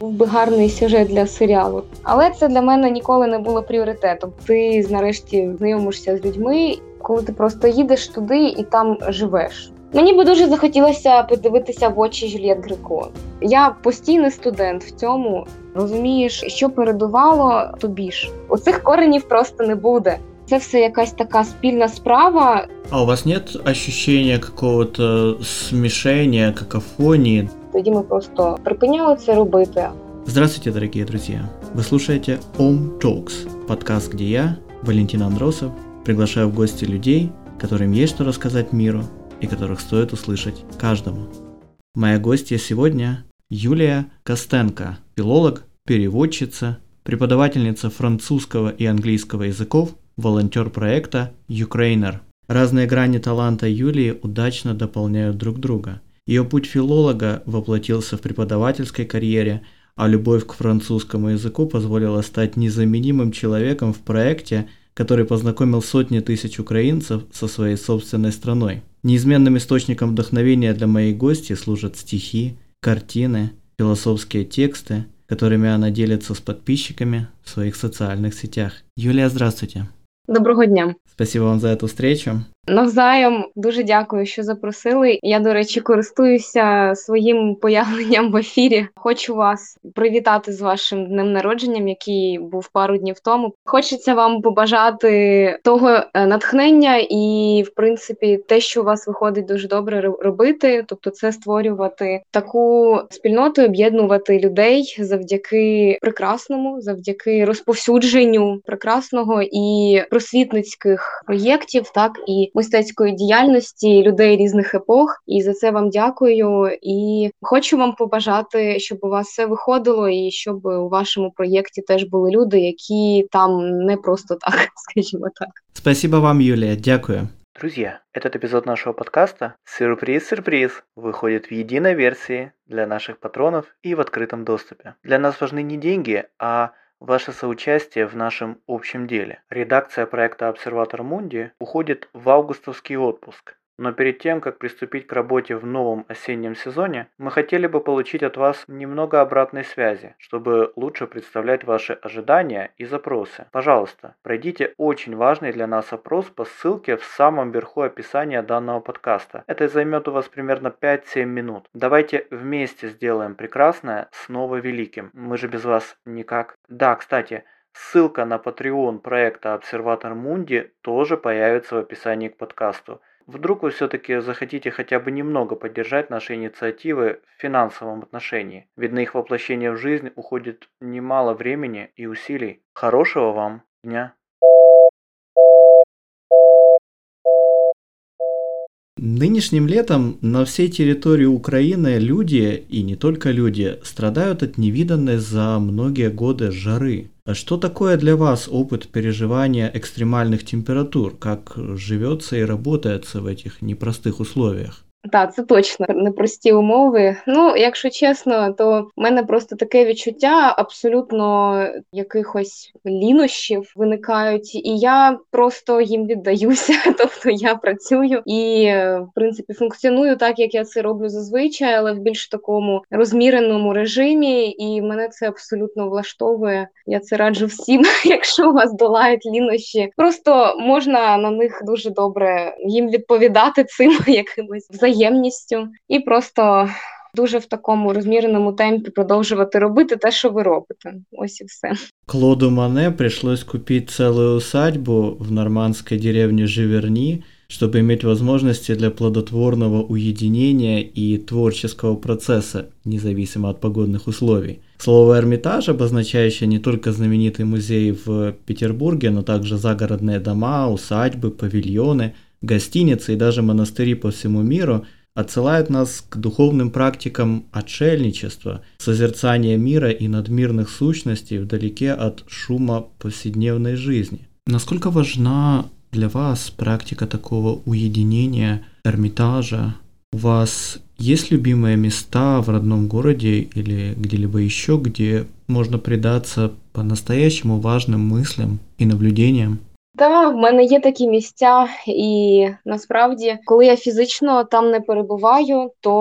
був би гарний сюжет для серіалу. Але це для мене ніколи не було пріоритетом. Ти нарешті знайомишся з людьми, коли ти просто їдеш туди і там живеш. Мені би дуже захотілося подивитися в очі Жюльєт Греко. Я постійний студент в цьому. Розумієш, що передувало тобі ж. Оцих коренів просто не буде. Це все якась така спільна справа. А у вас нет ощущения какого-то смешения, какофонии? Тоді ми просто припиняли це робити. Здравствуйте, дорогие друзья! Вы слушаете Om Talks, подкаст, где я, Валентин Андросов, приглашаю в гости людей, которым есть что рассказать миру и которых стоит услышать каждому. Моя гостья сегодня Юлия Костенко, филолог, переводчица, преподавательница французского и английского языков, волонтер проекта Ukrainer. Разные грани таланта Юлии удачно дополняют друг друга. Ее путь филолога воплотился в преподавательской карьере, а любовь к французскому языку позволила стать незаменимым человеком в проекте, который познакомил сотни тысяч украинцев со своей собственной страной. Неизменным источником вдохновения для моей гости служат стихи, картины, философские тексты, которыми она делится с подписчиками в своих социальных сетях. Юлия, здравствуйте. Доброго дня. Спасибо вам за эту встречу. Навзаєм дуже дякую, що запросили. Я, до речі, користуюся своїм появленням в ефірі. Хочу вас привітати з вашим днем народженням, який був пару днів тому. Хочеться вам побажати того е, натхнення і, в принципі, те, що у вас виходить дуже добре робити, тобто це створювати таку спільноту, об'єднувати людей завдяки прекрасному, завдяки розповсюдженню прекрасного і просвітницьких проєктів, так і мистецької діяльності людей різних епох. І за це вам дякую. І хочу вам побажати, щоб у вас все виходило, і щоб у вашому проєкті теж були люди, які там не просто так, скажімо так. Спасибо вам, Юлия. Дякую. Друзья, этот эпизод нашего подкаста «Сюрприз-сюрприз» выходит в единой версии для наших патронов и в открытом доступе. Для нас важны не деньги, а ваше соучастие в нашем общем деле. Редакция проекта «Обсерватор Мунди» уходит в августовский отпуск. Но перед тем, как приступить к работе в новом осеннем сезоне, мы хотели бы получить от вас немного обратной связи, чтобы лучше представлять ваши ожидания и запросы. Пожалуйста, пройдите очень важный для нас опрос по ссылке в самом верху описания данного подкаста. Это займет у вас примерно 5-7 минут. Давайте вместе сделаем прекрасное снова великим. Мы же без вас никак. Да, кстати, Ссылка на Patreon проекта Обсерватор Мунди тоже появится в описании к подкасту. Вдруг вы все-таки захотите хотя бы немного поддержать наши инициативы в финансовом отношении, ведь на их воплощение в жизнь уходит немало времени и усилий. Хорошего вам дня! Нынешним летом на всей территории Украины люди, и не только люди, страдают от невиданной за многие годы жары. А что такое для вас опыт переживания экстремальных температур? Как живется и работается в этих непростых условиях? Так, це точно непрості умови. Ну, якщо чесно, то в мене просто таке відчуття абсолютно якихось лінощів виникають, і я просто їм віддаюся. Тобто я працюю і, в принципі, функціоную так, як я це роблю зазвичай, але в більш такому розміреному режимі, і мене це абсолютно влаштовує. Я це раджу всім, якщо у вас долають лінощі. Просто можна на них дуже добре їм відповідати цим якимось взаємністю і просто дуже в такому розміреному темпі продовжувати робити те, що ви робите. Ось і все. Клоду Мане пришлось купить целую усадьбу в нормандской деревне Живерни, чтобы иметь возможности для плодотворного уединения и творческого процесса, независимо от погодных условий. Слово «Эрмитаж», обозначающее не только знаменитый музей в Петербурге, но также загородные дома, усадьбы, павильоны, гостиницы и даже монастыри по всему миру – отсылает нас к духовным практикам отшельничества, созерцания мира и надмирных сущностей вдалеке от шума повседневной жизни. Насколько важна для вас практика такого уединения, эрмитажа? У вас есть любимые места в родном городе или где-либо еще, где можно предаться по-настоящему важным мыслям и наблюдениям? Так, в мене є такі місця, і насправді, коли я фізично там не перебуваю, то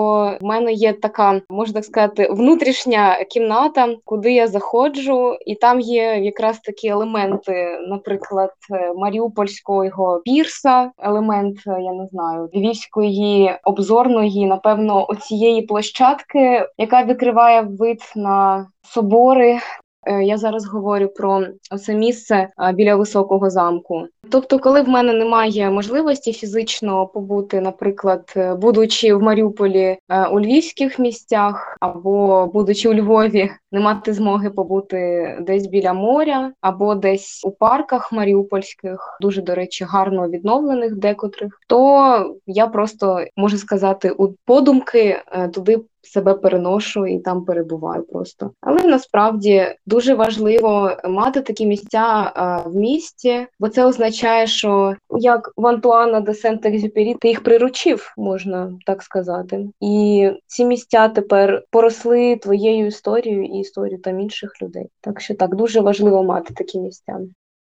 в мене є така, можна сказати, внутрішня кімната, куди я заходжу, і там є якраз такі елементи, наприклад, Маріупольського пірса, елемент, я не знаю, львівської обзорної, напевно, оцієї площадки, яка відкриває вид на собори. Е, я зараз говорю про це місце біля високого замку. Тобто, коли в мене немає можливості фізично побути, наприклад, е, будучи в Маріуполі е, у львівських місцях, або будучи у Львові, не мати змоги побути десь біля моря, або десь у парках маріупольських, дуже до речі, гарно відновлених декотрих, то я просто можу сказати, у подумки туди себе переношу і там перебуваю просто. Але насправді дуже важливо мати такі місця в місті, бо це означає, що як в Антуана де Сент-Екзюпері ти їх приручив, можна так сказати. І ці місця тепер поросли твоєю історією і історією там інших людей. Так що так дуже важливо мати такі місця.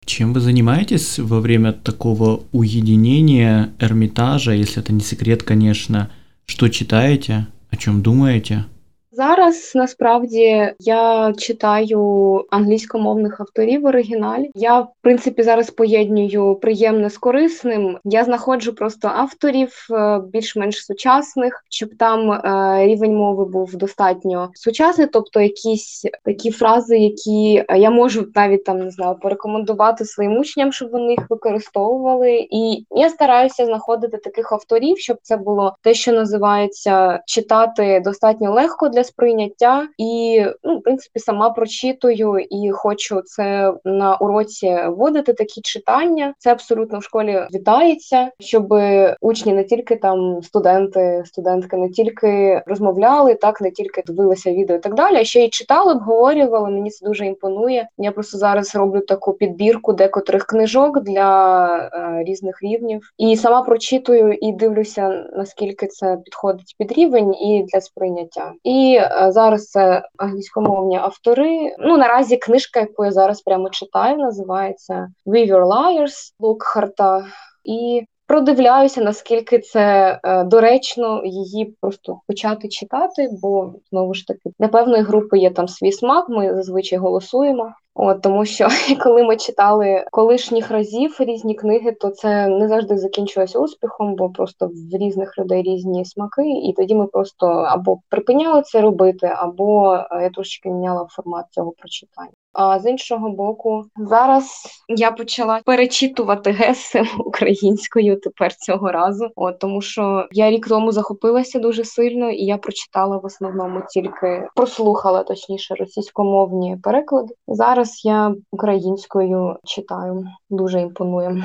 Чем вы занимаетесь во время такого уединения Эрмитажа, если это не секрет, конечно? Что читаете? О чем думаете? Зараз насправді я читаю англійськомовних авторів в оригіналі. Я в принципі зараз поєднюю приємне з корисним. Я знаходжу просто авторів е, більш-менш сучасних, щоб там е, рівень мови був достатньо сучасний, тобто якісь такі фрази, які я можу навіть там не знаю порекомендувати своїм учням, щоб вони їх використовували. І я стараюся знаходити таких авторів, щоб це було те, що називається читати достатньо легко для сприйняття, і ну, в принципі сама прочитую і хочу це на уроці вводити такі читання. Це абсолютно в школі вітається, щоб учні не тільки там студенти, студентки не тільки розмовляли, так не тільки дивилися відео і так далі, а ще й читали, обговорювали. Мені це дуже імпонує. Я просто зараз роблю таку підбірку декотрих книжок для е, різних рівнів, і сама прочитую і дивлюся наскільки це підходить під рівень і для сприйняття. І Е, зараз це англійськомовні автори. Ну наразі книжка, яку я зараз прямо читаю, називається We Were Liars Лукхарта. І продивляюся, наскільки це е, доречно її просто почати читати, бо знову ж таки для певної групи є там свій смак. Ми зазвичай голосуємо. От тому, що коли ми читали колишніх разів різні книги, то це не завжди закінчилося успіхом, бо просто в різних людей різні смаки, і тоді ми просто або припиняли це робити, або е, я трошки міняла формат цього прочитання. А з іншого боку, зараз я почала перечитувати геси українською тепер цього разу, от тому що я рік тому захопилася дуже сильно, і я прочитала в основному тільки прослухала точніше російськомовні переклади. Зараз я українською читаю, дуже імпонує.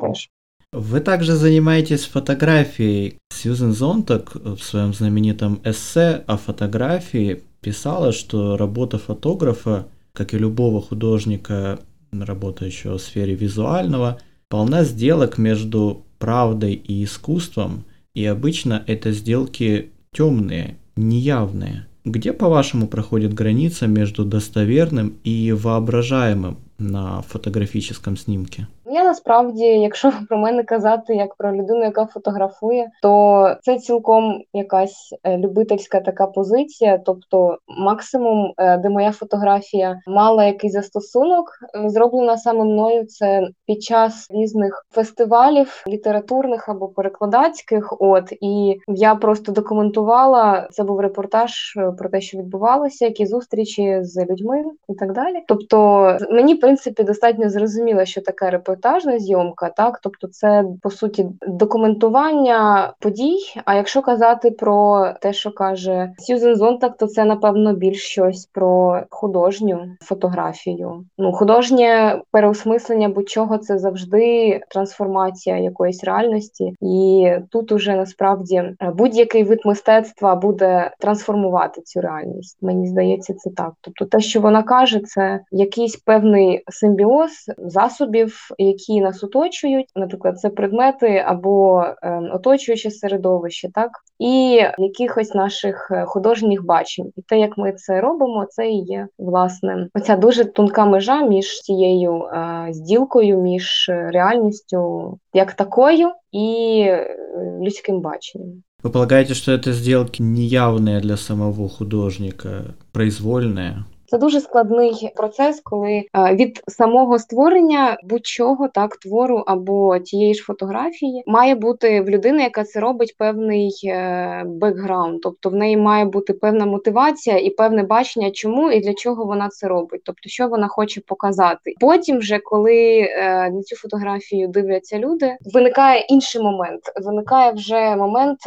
Теж. Вы также занимаетесь фотографией. Сьюзен Зонтак в своем знаменитом эссе о фотографии писала, что работа фотографа как и любого художника, работающего в сфере визуального, полна сделок между правдой и искусством, и обычно это сделки темные, неявные. Где, по-вашему, проходит граница между достоверным и воображаемым на фотографическом снимке? Я насправді, якщо про мене казати як про людину, яка фотографує, то це цілком якась е, любительська така позиція. Тобто, максимум, е, де моя фотографія мала якийсь застосунок, е, зроблена саме мною. Це під час різних фестивалів, літературних або перекладацьких. От і я просто документувала. Це був репортаж про те, що відбувалося, які зустрічі з людьми і так далі. Тобто, мені в принципі достатньо зрозуміло, що таке репортаж репортажна зйомка, так тобто, це по суті документування подій. А якщо казати про те, що каже Сьюзен Зонтак, то це напевно більш щось про художню фотографію. Ну, художнє переосмислення будь-чого це завжди трансформація якоїсь реальності, і тут уже насправді будь-який вид мистецтва буде трансформувати цю реальність. Мені здається, це так. Тобто, те, що вона каже, це якийсь певний симбіоз засобів які нас оточують, наприклад, це предмети або е, оточуюче середовище, так і якихось наших е, художніх бачень. І те, як ми це робимо, це і є власне оця дуже тонка межа між цією е, зділкою, між реальністю як такою і е, людським баченням. Вы полагаете, что это сделки неявные для самого художника, произвольные? Це дуже складний процес, коли е, від самого створення будь-чого так твору або тієї ж фотографії має бути в людини, яка це робить певний е, бекграунд, тобто в неї має бути певна мотивація і певне бачення, чому і для чого вона це робить, тобто що вона хоче показати. Потім, вже коли е, на цю фотографію дивляться люди, виникає інший момент. Виникає вже момент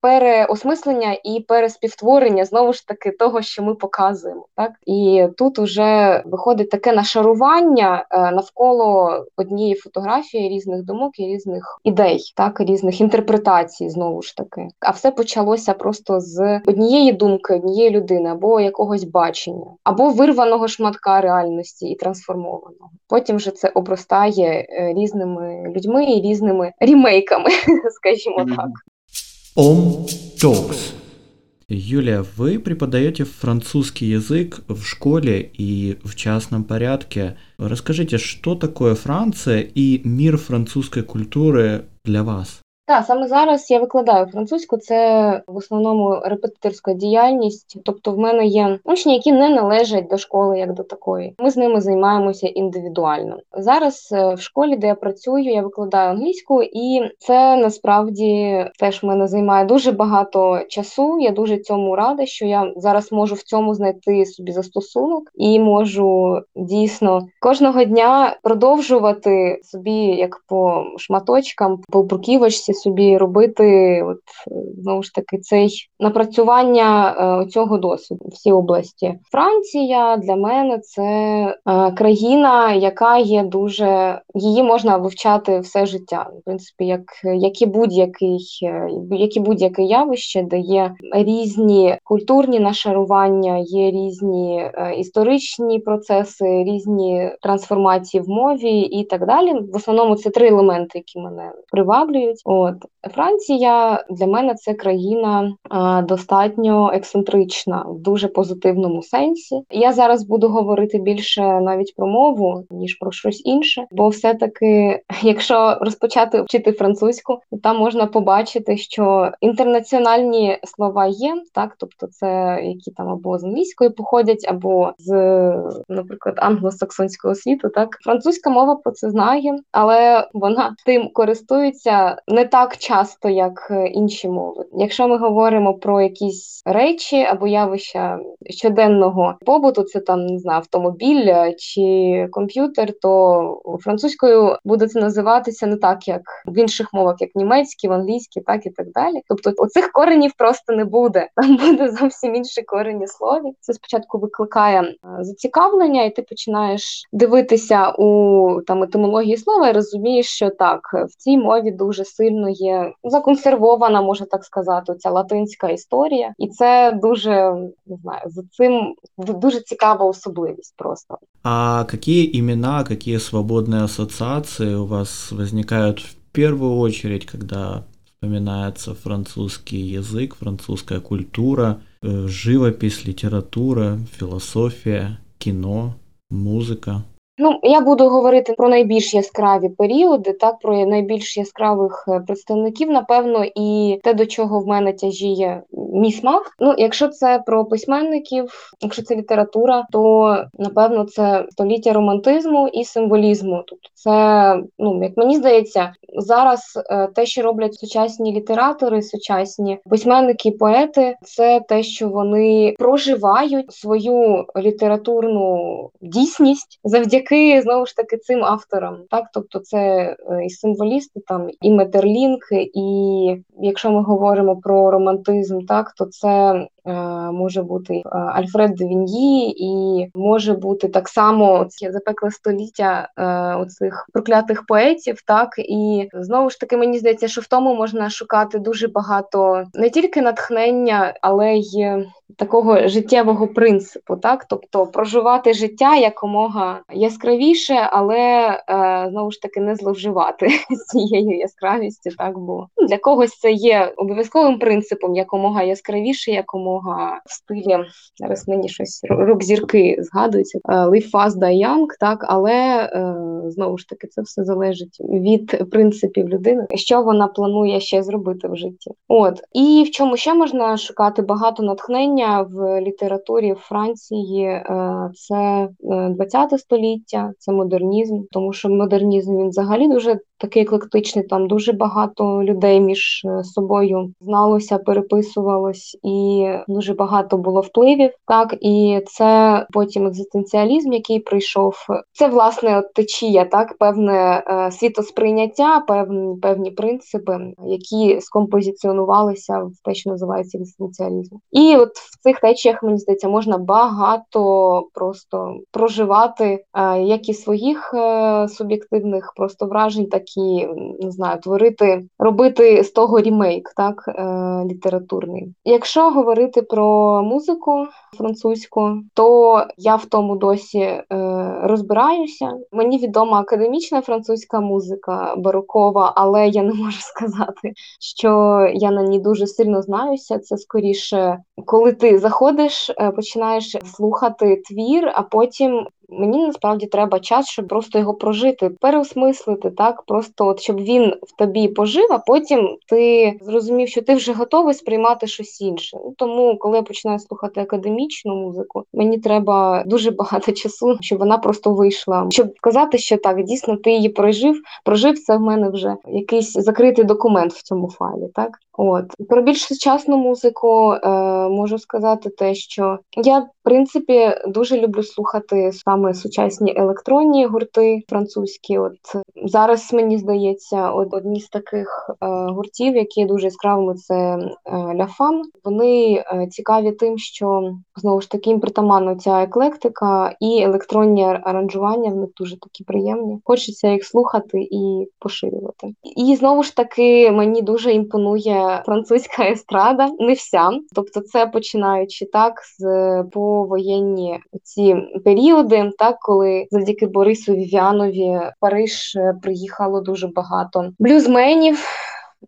переосмислення і переспівтворення знову ж таки того, що ми показуємо, так. І тут уже виходить таке нашарування е, навколо однієї фотографії різних думок і різних ідей, так різних інтерпретацій, знову ж таки. А все почалося просто з однієї думки, однієї людини, або якогось бачення, або вирваного шматка реальності і трансформованого. Потім вже це обростає е, різними людьми і різними рімейками, скажімо так. Om Talks Юлия, вы преподаете французский язык в школе и в частном порядке. Расскажите, что такое Франция и мир французской культуры для вас? Так, саме зараз я викладаю французьку, це в основному репетиторська діяльність. Тобто, в мене є учні, які не належать до школи як до такої. Ми з ними займаємося індивідуально. Зараз е, в школі, де я працюю, я викладаю англійську, і це насправді теж мене займає дуже багато часу. Я дуже цьому рада, що я зараз можу в цьому знайти собі застосунок і можу дійсно кожного дня продовжувати собі як по шматочкам, по бруківочці собі робити, от знову ж таки, цей напрацювання е, цього досвіду в цій області. Франція для мене це е, країна, яка є дуже її можна вивчати все життя. В принципі, як як і будь-який, е, як і будь-яке явище, де є різні культурні нашарування, є різні історичні процеси, різні трансформації в мові і так далі. В основному це три елементи, які мене приваблюють. Франція для мене це країна а, достатньо ексцентрична в дуже позитивному сенсі. Я зараз буду говорити більше навіть про мову ніж про щось інше, бо все-таки, якщо розпочати вчити французьку, то там можна побачити, що інтернаціональні слова є, так тобто це які там або з англійської походять, або з, наприклад, англосаксонського світу. Так французька мова про це знає, але вона тим користується не так часто, як е, інші мови. Якщо ми говоримо про якісь речі або явища щоденного побуту, це там не знаю, автомобіль е, чи комп'ютер, то французькою буде це називатися не так, як в інших мовах, як німецький, в англійській, так і так далі. Тобто, оцих коренів просто не буде. Там буде зовсім інші корені слові. Це спочатку викликає е, зацікавлення, і ти починаєш дивитися у там етимології слова і розумієш, що так в цій мові дуже сильно є законсервована, можна так сказати, ця латинська історія, і це дуже не знаю за цим дуже цікава особливість. Просто а які імена, які свободні асоціації у вас возникають в першу очередь, когда вспоминается французский язык, французская культура, э, живопись, литература, философия, кино, музыка? Ну, я буду говорити про найбільш яскраві періоди, так про найбільш яскравих е, представників, напевно, і те, до чого в мене тяжіє мій смак. Ну, якщо це про письменників, якщо це література, то напевно це століття романтизму і символізму. Тобто, це ну як мені здається, зараз е, те, що роблять сучасні літератори, сучасні письменники, поети, це те, що вони проживають свою літературну дійсність завдяки завдяки знову ж таки цим авторам. Так, тобто, це е, і символісти, там і Метерлінг, і якщо ми говоримо про романтизм, так то це Е, може бути е, Альфред де і може бути так само запекле століття оцих проклятих поетів. Так і знову ж таки мені здається, що в тому можна шукати дуже багато не тільки натхнення, але й такого життєвого принципу, так тобто проживати життя якомога яскравіше яскравіше, але е, знову ж таки не зловживати цією яскравістю. Так бо для когось це є обов'язковим принципом якомога яскравіше, якомога в стилі зараз мені щось рок зірки згадується. Е, Live fast, die так але е, знову ж таки це все залежить від принципів людини, що вона планує ще зробити в житті. От і в чому ще можна шукати багато натхнення в літературі Франції. Е, це 20 е, століття, це модернізм, тому що модернізм він взагалі дуже такий еклектичний. Там дуже багато людей між е, собою зналося, переписувалось, і дуже багато було впливів. Так і це потім екзистенціалізм, який прийшов. Це власне от течія, так певне світосприйняття, певні певні принципи, які скомпозиціонувалися в те, що називається екзистенціалізм. І от в цих течіях мені здається можна багато просто проживати е, як і своїх е, суб'єктивних просто вражень, так і не знаю, творити, робити з того рімейк, так е, літературний. Якщо говорити про музику французьку, то я в тому досі розбираюся. Мені відома академічна французька музика барокова, але я не можу сказати, що я на ній дуже сильно знаюся. Це скоріше, коли ти заходиш, починаєш слухати твір, а потім Мені насправді треба час, щоб просто його прожити, переосмислити, так просто от щоб він в тобі пожив, а потім ти зрозумів, що ти вже готовий сприймати щось інше. Ну тому, коли я починаю слухати академічну музику, мені треба дуже багато часу, щоб вона просто вийшла. Щоб сказати, що так дійсно ти її прожив, прожив це в мене вже якийсь закритий документ в цьому файлі. Так, от про більш сучасну музику е, можу сказати те, що я в принципі дуже люблю слухати саме сучасні електронні гурти французькі. От зараз мені здається, одні з таких е, гуртів, які дуже яскравими, це е, Ляфан. Вони е, цікаві тим, що знову ж таки їм притаманна ця еклектика і електронні аранжування в них дуже такі приємні. Хочеться їх слухати і поширювати. І знову ж таки мені дуже імпонує французька естрада, не вся. Тобто, це починаючи так з повоєнні ці періоди так коли завдяки Борису Вів'янові Париж е, приїхало дуже багато блюзменів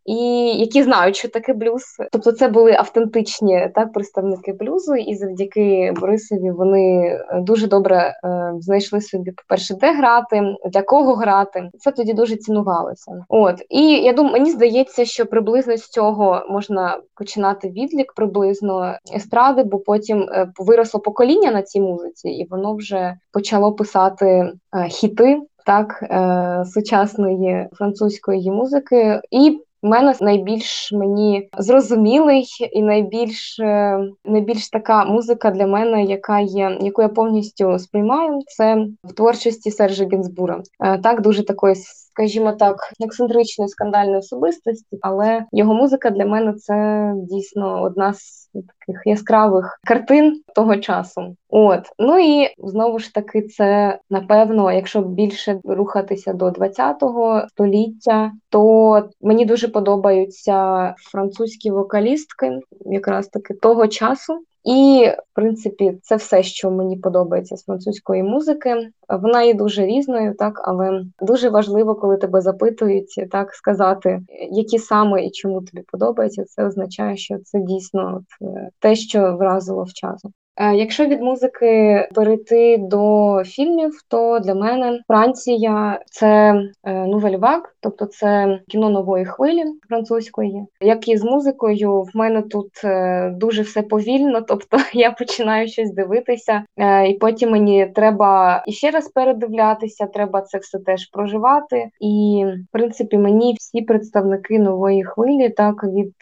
і які знають, що таке блюз. Тобто, це були автентичні так представники блюзу, і завдяки Борисові вони е, дуже добре е, знайшли собі, по перше, де грати, для кого грати. Це тоді дуже цінувалося. От і я думаю, мені здається, що приблизно з цього можна починати відлік приблизно естради, бо потім е, виросло покоління на цій музиці, і воно вже почало писати е, хіти. Так, е, сучасної французької музики, і у мене найбільш мені зрозумілий і найбільш е, найбільш така музика для мене, яка є, яку я повністю сприймаю, це в творчості Сержа Гінзбура. Е, так дуже такої, скажімо так, ексцентричної скандальної особистості, але його музика для мене це дійсно одна з таких яскравих картин того часу. От ну і знову ж таки, це напевно, якщо більше рухатися до 20-го століття, то мені дуже подобаються французькі вокалістки, якраз таки того часу. І, в принципі, це все, що мені подобається з французької музики. Вона є дуже різною, так але дуже важливо, коли тебе запитують, так сказати, які саме і чому тобі подобається. Це означає, що це дійсно е, те, що вразило в часу. Е, якщо від музики перейти до фільмів, то для мене Франція це Нувель Вак, тобто це кіно нової хвилі французької. Як і з музикою, в мене тут е, дуже все повільно, тобто я починаю щось дивитися, е, і потім мені треба іще раз передивлятися, треба це все теж проживати. І в принципі мені всі представники нової хвилі, так від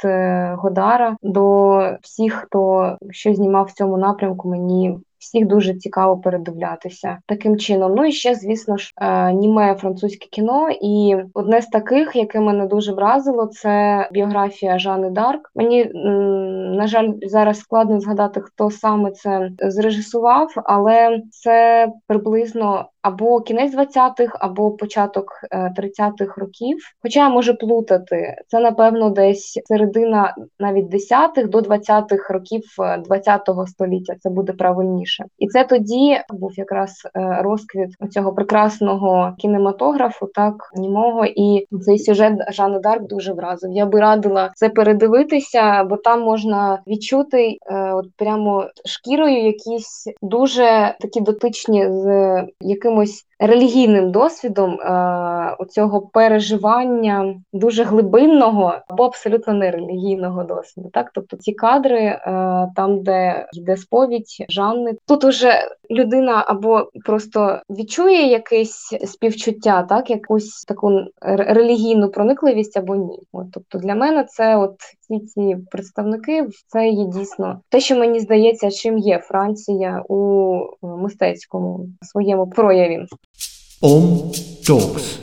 Годара до всіх, хто щось знімав в цьому напрямку напрямку мені всіх дуже цікаво передивлятися таким чином. Ну і ще, звісно ж, е, німе французьке кіно. І одне з таких, яке мене дуже вразило, це біографія Жанни Дарк. Мені на жаль, зараз складно згадати, хто саме це зрежисував, але це приблизно або кінець 20-х, або початок 30-х років. Хоча я можу плутати, це напевно десь середина навіть 10-х до 20-х років 20-го століття. Це буде правильніше, і це тоді був якраз розквіт цього прекрасного кінематографу, так німого, і цей сюжет Жанни Дарк дуже вразив. Я би радила це передивитися, бо там можна відчути е, от прямо шкірою якісь дуже такі дотичні з якимось релігійним досвідом е, цього переживання дуже глибинного або абсолютно нерелігійного досвіду. Так, тобто ці кадри, е, там, де йде сповідь Жанни, тут уже людина або просто відчує якесь співчуття, так якусь таку релігійну проникливість або ні. От, Тобто для мене це от всі ці представники, це є дійсно те, що мені здається, чим є Франція у мистецькому своєму прояві. Ом Talks.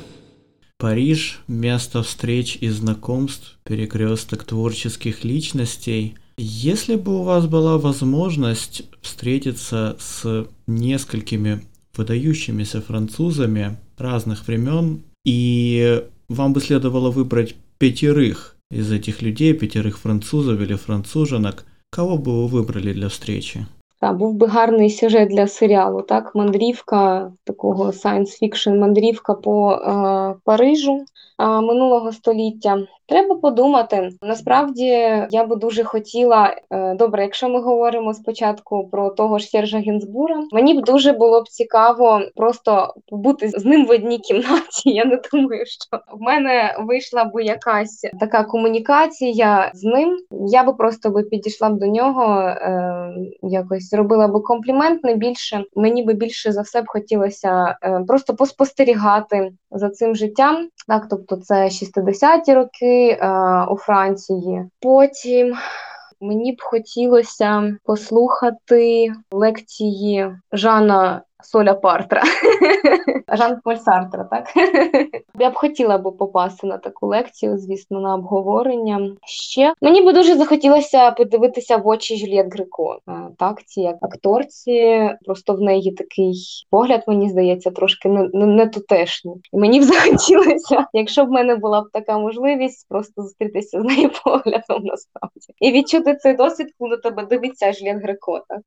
Париж – место встреч и знакомств, перекресток творческих личностей. Если бы у вас была возможность встретиться с несколькими выдающимися французами разных времен, и вам бы следовало выбрать пятерых из этих людей, пятерых французов или француженок, кого бы вы выбрали для встречи? Та, був би гарний сюжет для серіалу, так? Мандрівка, такого science fiction мандрівка по е, Парижу е, минулого століття. Треба подумати. Насправді я би дуже хотіла. Е, добре, якщо ми говоримо спочатку про того ж Сержа Гінзбура, мені б дуже було б цікаво просто бути з ним в одній кімнаті. Я не думаю, що в мене вийшла б якась така комунікація з ним. Я би просто би підійшла б до нього, е, якось зробила б комплімент не більше. Мені би більше за все б хотілося е, просто поспостерігати за цим життям. Так, тобто це 60-ті роки е, у Франції. Потім мені б хотілося послухати лекції Жана Соля Партра. Жан Поль Сартра, так? Я б хотіла б попасти на таку лекцію, звісно, на обговорення. Ще мені би дуже захотілося подивитися в очі Жюльєт Грико. Так, ці як акторці, просто в неї такий погляд, мені здається, трошки не, не, не тутешній. І мені б захотілося, якщо б в мене була б така можливість, просто зустрітися з нею поглядом насправді. І відчути цей досвід, коли тебе дивиться Жюльєт Грико. Так?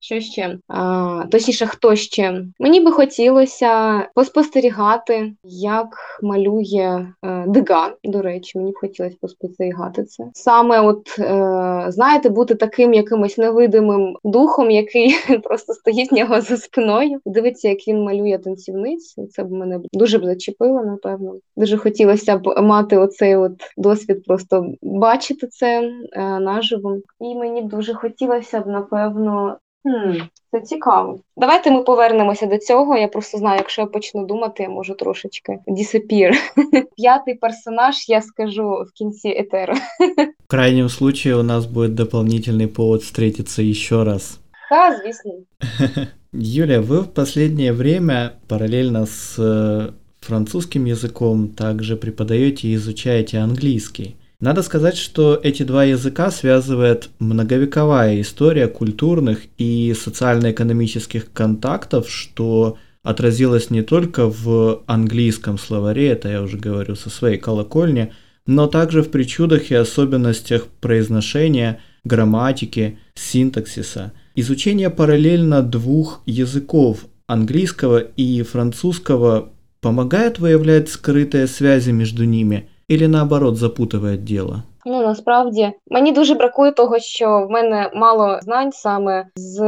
Що ще? А, Точніше, хто ще? Мені би хотілося поспостерігати, як малює е, Дега. До речі, мені б хотілося поспостерігати це. Саме, от е, знаєте, бути таким якимось невидимим духом, який просто стоїть в нього за спиною. Дивиться, як він малює танцівниць. Це б мене дуже б зачепило, напевно. Дуже хотілося б мати оцей от досвід, просто бачити це е, наживо. І мені б дуже хотілося б, напевно, Хм, Це цікаво. Давайте ми повернемося до цього. Я просто знаю, якщо я почну думати, я можу трошечки disappear. П'ятий персонаж я скажу в кінці етеру. В крайнем случае у нас будет дополнительный повод встретиться еще раз. Да, звісно. Юлия, вы в последнее время параллельно с э, французским языком также преподаете и изучаете английский. Надо сказать, что эти два языка связывает многовековая история культурных и социально-экономических контактов, что отразилось не только в английском словаре, это я уже говорю со своей колокольни, но также в причудах и особенностях произношения, грамматики, синтаксиса. Изучение параллельно двух языков, английского и французского, помогает выявлять скрытые связи между ними – или наоборот запутывает дело? Ну насправді мені дуже бракує того, що в мене мало знань саме з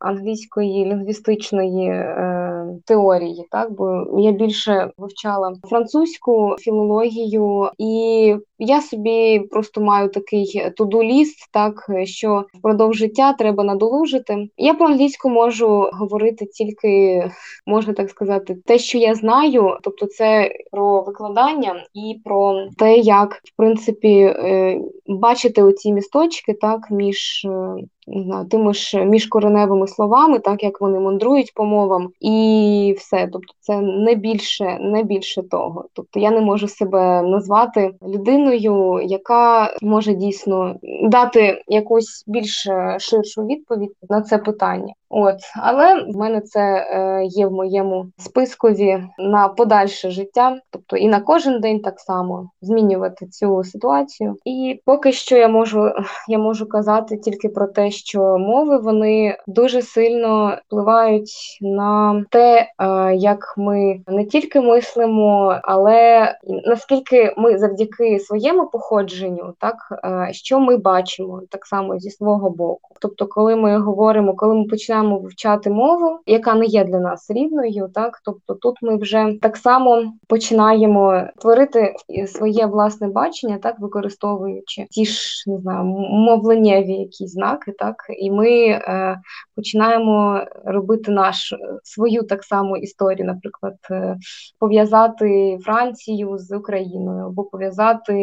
англійської лінгвістичної е, теорії, так бо я більше вивчала французьку філологію, і я собі просто маю такий туду-ліст, так що впродовж життя треба надолужити. Я по англійську можу говорити тільки можна так сказати, те, що я знаю, тобто це про викладання і про те, як в принципі. Е, бачити оці місточки так між е, тими ж міжкореневими словами, так як вони мандрують по мовам, і все. Тобто, це не більше, не більше того. Тобто я не можу себе назвати людиною, яка може дійсно дати якусь більш ширшу відповідь на це питання. От, але в мене це е, є в моєму спискові на подальше життя, тобто і на кожен день так само змінювати цю ситуацію. І поки що я можу я можу казати тільки про те, що мови вони дуже сильно впливають на те, е, як ми не тільки мислимо, але наскільки ми завдяки своєму походженню, так е, що ми бачимо так само зі свого боку. Тобто, коли ми говоримо, коли ми починаємо вивчати мову, яка не є для нас рідною, так? Тобто тут ми вже так само починаємо творити своє власне бачення, так? Використовуючи ті ж не знаю, мовленнєві якісь знаки, так? І ми е, починаємо робити наш свою так само історію, наприклад, е, пов'язати Францію з Україною або пов'язати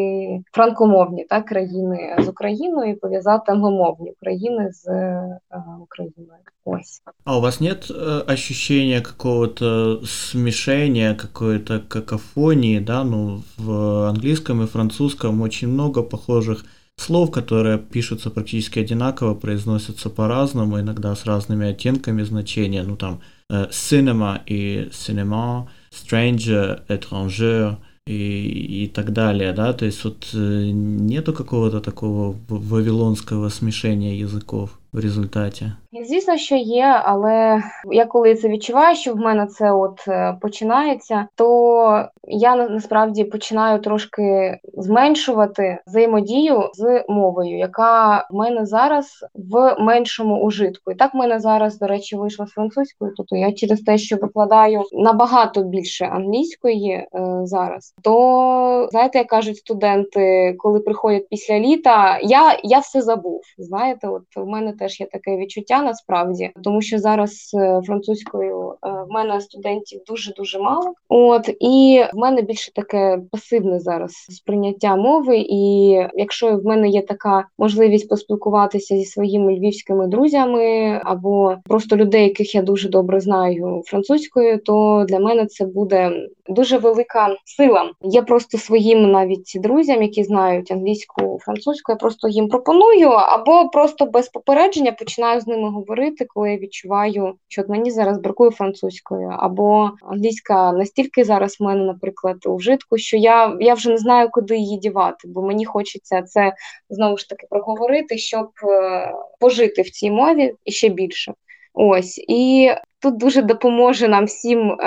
франкомовні так країни з Україною, і пов'язати англомовні країни з е, Україною. Ось. А у вас нет э, ощущения какого-то смешения, какой-то какофонии, да, ну, в английском и французском очень много похожих слов, которые пишутся практически одинаково, произносятся по-разному, иногда с разными оттенками значения, ну, там, э, cinema и cinema, stranger, étranger – и, и так далее, да, то есть вот э, нету какого-то такого вавилонского смешения языков в результаті. Звісно, що є, але я коли це відчуваю, що в мене це от е, починається, то я насправді починаю трошки зменшувати взаємодію з мовою, яка в мене зараз в меншому ужитку. І так в мене зараз, до речі, вийшло з французькою. Тобто я через те, що викладаю набагато більше англійської е, зараз, то знаєте, як кажуть студенти, коли приходять після літа, я я все забув. Знаєте, от в мене теж є таке відчуття насправді, тому що зараз е, французькою е, в мене студентів дуже дуже мало. От і в мене більше таке пасивне зараз сприйняття мови. І якщо в мене є така можливість поспілкуватися зі своїми львівськими друзями або просто людей, яких я дуже добре знаю французькою, то для мене це буде дуже велика сила. Я просто своїм навіть друзям, які знають англійську французьку, я просто їм пропоную або просто без попередження починаю з ними говорити, коли я відчуваю, що от мені зараз бракує французькою, або англійська настільки зараз в мене, наприклад, у вжитку, що я я вже не знаю, куди її дівати, бо мені хочеться це знову ж таки проговорити, щоб е, пожити в цій мові і ще більше. Ось і тут дуже допоможе нам всім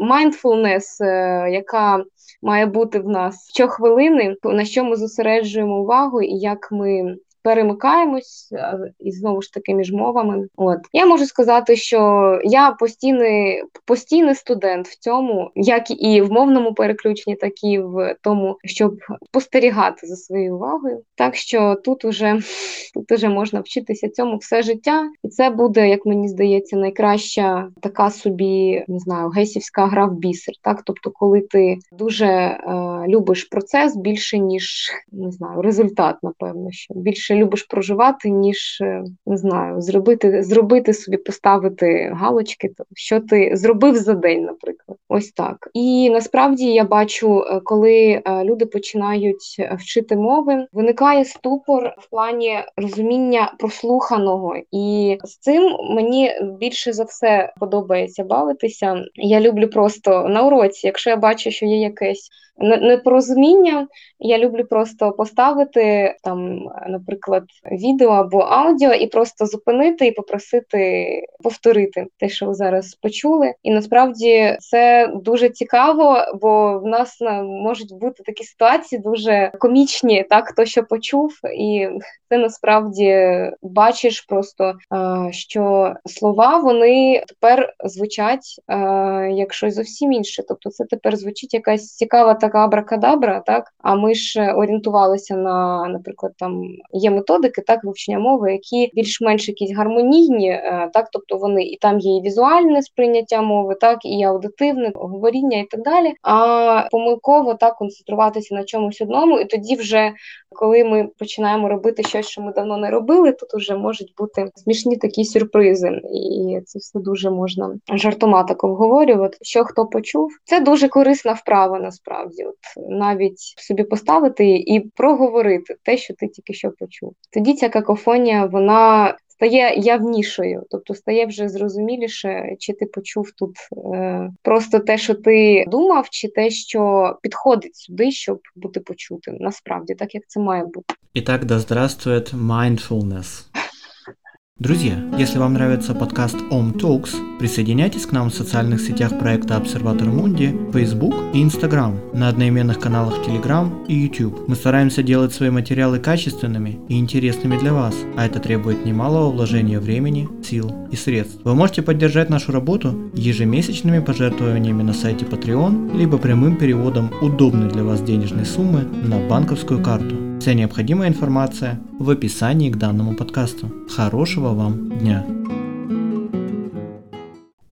mindfulness, е, яка має бути в нас щохвилини, на що ми зосереджуємо увагу, і як ми перемикаємось і знову ж таки між мовами. От я можу сказати, що я постійний постійний студент в цьому, як і в мовному переключенні, так і в тому, щоб спостерігати за своєю увагою. Так що тут уже тут уже можна вчитися цьому все життя, і це буде, як мені здається, найкраща така собі не знаю, гейсівська гра в бісер. Так, тобто, коли ти дуже е, любиш процес більше ніж не знаю, результат, напевно, що більше любиш проживати, ніж е, не знаю, зробити зробити собі, поставити галочки, то що ти зробив за день, наприклад. Ось так. І насправді я бачу, е, коли е, люди починають вчити мови, виникає ступор в плані розуміння прослуханого, і з цим мені більше за все подобається бавитися. Я люблю просто на уроці, якщо я бачу, що є якесь непорозуміння. Я люблю просто поставити там, наприклад, відео або аудіо, і просто зупинити і попросити повторити те, що ви зараз почули. І насправді це дуже цікаво, бо в нас можуть бути такі ситуації дуже комічні, так хто що почув, і це насправді бачиш просто, що слова вони тепер звучать як щось зовсім інше. Тобто, це тепер звучить якась цікава така абракадабра, так а ми ж орієнтувалися на, наприклад, там є методики так вивчення мови, які більш-менш якісь гармонійні, е, так, тобто вони і там є і візуальне сприйняття мови, так і аудитивне говоріння і так далі. А помилково так концентруватися на чомусь одному, і тоді вже коли ми починаємо робити щось, що ми давно не робили, тут вже можуть бути смішні такі сюрпризи, і це все дуже можна жартома так обговорювати. Що хто почув, це дуже корисна вправа насправді, от навіть собі поставити і проговорити те, що ти тільки що почув. Тоді ця какофонія вона стає явнішою, тобто стає вже зрозуміліше, чи ти почув тут е, просто те, що ти думав, чи те, що підходить сюди, щоб бути почутим. Насправді, так як це має бути. І так, да здравствует mindfulness. Друзья, если вам нравится подкаст Om Talks, присоединяйтесь к нам в социальных сетях проекта Обсерватор Мунди, Facebook и Instagram, на одноименных каналах Telegram и YouTube. Мы стараемся делать свои материалы качественными и интересными для вас, а это требует немалого вложения времени, сил и средств. Вы можете поддержать нашу работу ежемесячными пожертвованиями на сайте Patreon, либо прямым переводом удобной для вас денежной суммы на банковскую карту. Вся необходимая информация в описании к данному подкасту. Хорошего вам дня!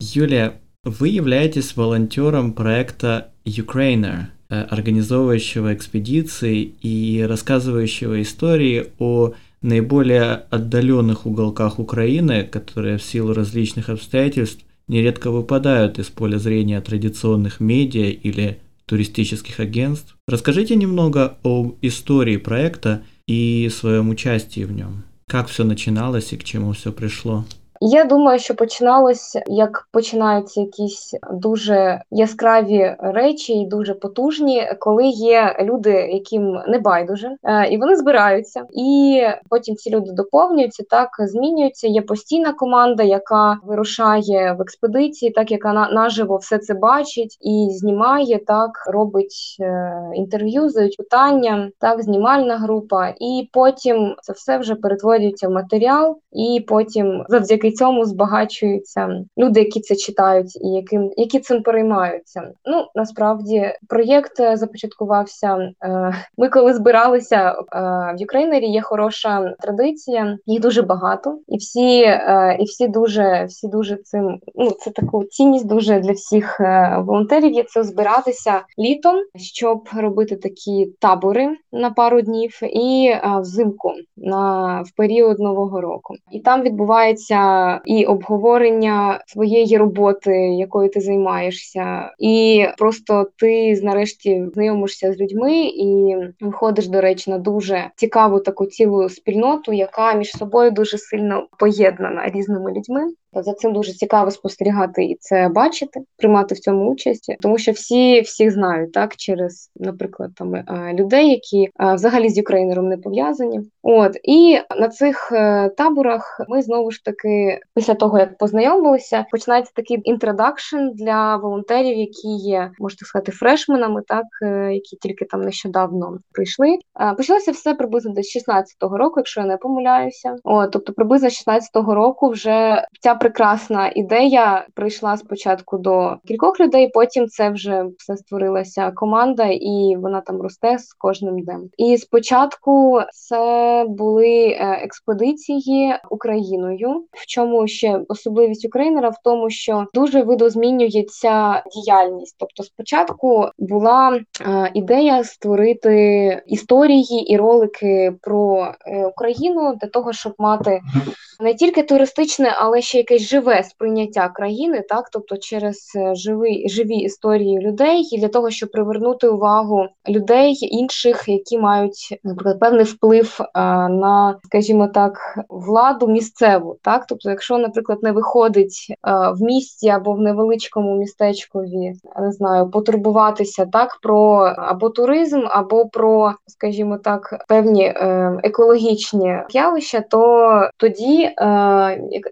Юлия, вы являетесь волонтером проекта Ukrainer, э, организовывающего экспедиции и рассказывающего истории о наиболее отдаленных уголках Украины, которые в силу различных обстоятельств нередко выпадают из поля зрения традиционных медиа или туристических агентств. Расскажите немного об истории проекта и своем участии в нем. Как все начиналось и к чему все пришло? Я думаю, що починалося, як починаються якісь дуже яскраві речі і дуже потужні, коли є люди, яким не байдуже, е, і вони збираються, і потім ці люди доповнюються, так змінюються. Є постійна команда, яка вирушає в експедиції, так яка наживо все це бачить і знімає, так робить е, інтерв'ю, задають питання, так знімальна група, і потім це все вже перетворюється в матеріал, і потім завдяки завдяки цьому збагачуються люди, які це читають, і яким які цим переймаються. Ну насправді проєкт започаткувався. Е, ми коли збиралися е, в Українері, є хороша традиція, їх дуже багато, і всі е, і всі дуже всі дуже цим. Ну це таку цінність дуже для всіх волонтерів. Є це збиратися літом, щоб робити такі табори на пару днів, і взимку на в період нового року. І там відбувається і обговорення своєї роботи, якою ти займаєшся, і просто ти нарешті знайомишся з людьми і виходиш, до речі, на дуже цікаву таку цілу спільноту, яка між собою дуже сильно поєднана різними людьми. За цим дуже цікаво спостерігати і це бачити, приймати в цьому участь, тому що всі всіх знають так через, наприклад, там е, людей, які е, взагалі з Ukraїner'ом не пов'язані. От і на цих е, таборах ми знову ж таки, після того як познайомилися, починається такий introduction для волонтерів, які є, можна сказати, freshmen ами, так які тільки там нещодавно прийшли. Почалося все приблизно десь 16-го року, якщо я не помиляюся. От, тобто, приблизно 16-го року вже ця прекрасна ідея прийшла спочатку до кількох людей. Потім це вже все створилася команда, і вона там росте з кожним днем. І спочатку це були е, експедиції Україною. В чому ще особливість Українера в тому, що дуже видозмінюється діяльність. Тобто, спочатку була е, ідея створити історії і ролики про е, Україну для того, щоб мати не тільки туристичне, але ще якесь живе сприйняття країни, так тобто через е, живі, живі історії людей, і для того, щоб привернути увагу людей інших, які мають наприклад певний вплив а, на, скажімо так, владу місцеву. Так, тобто, якщо, наприклад, не виходить а, в місті або в невеличкому містечкові, не знаю, потурбуватися так про або туризм, або про, скажімо так, певні е, екологічні явища, то тоді е,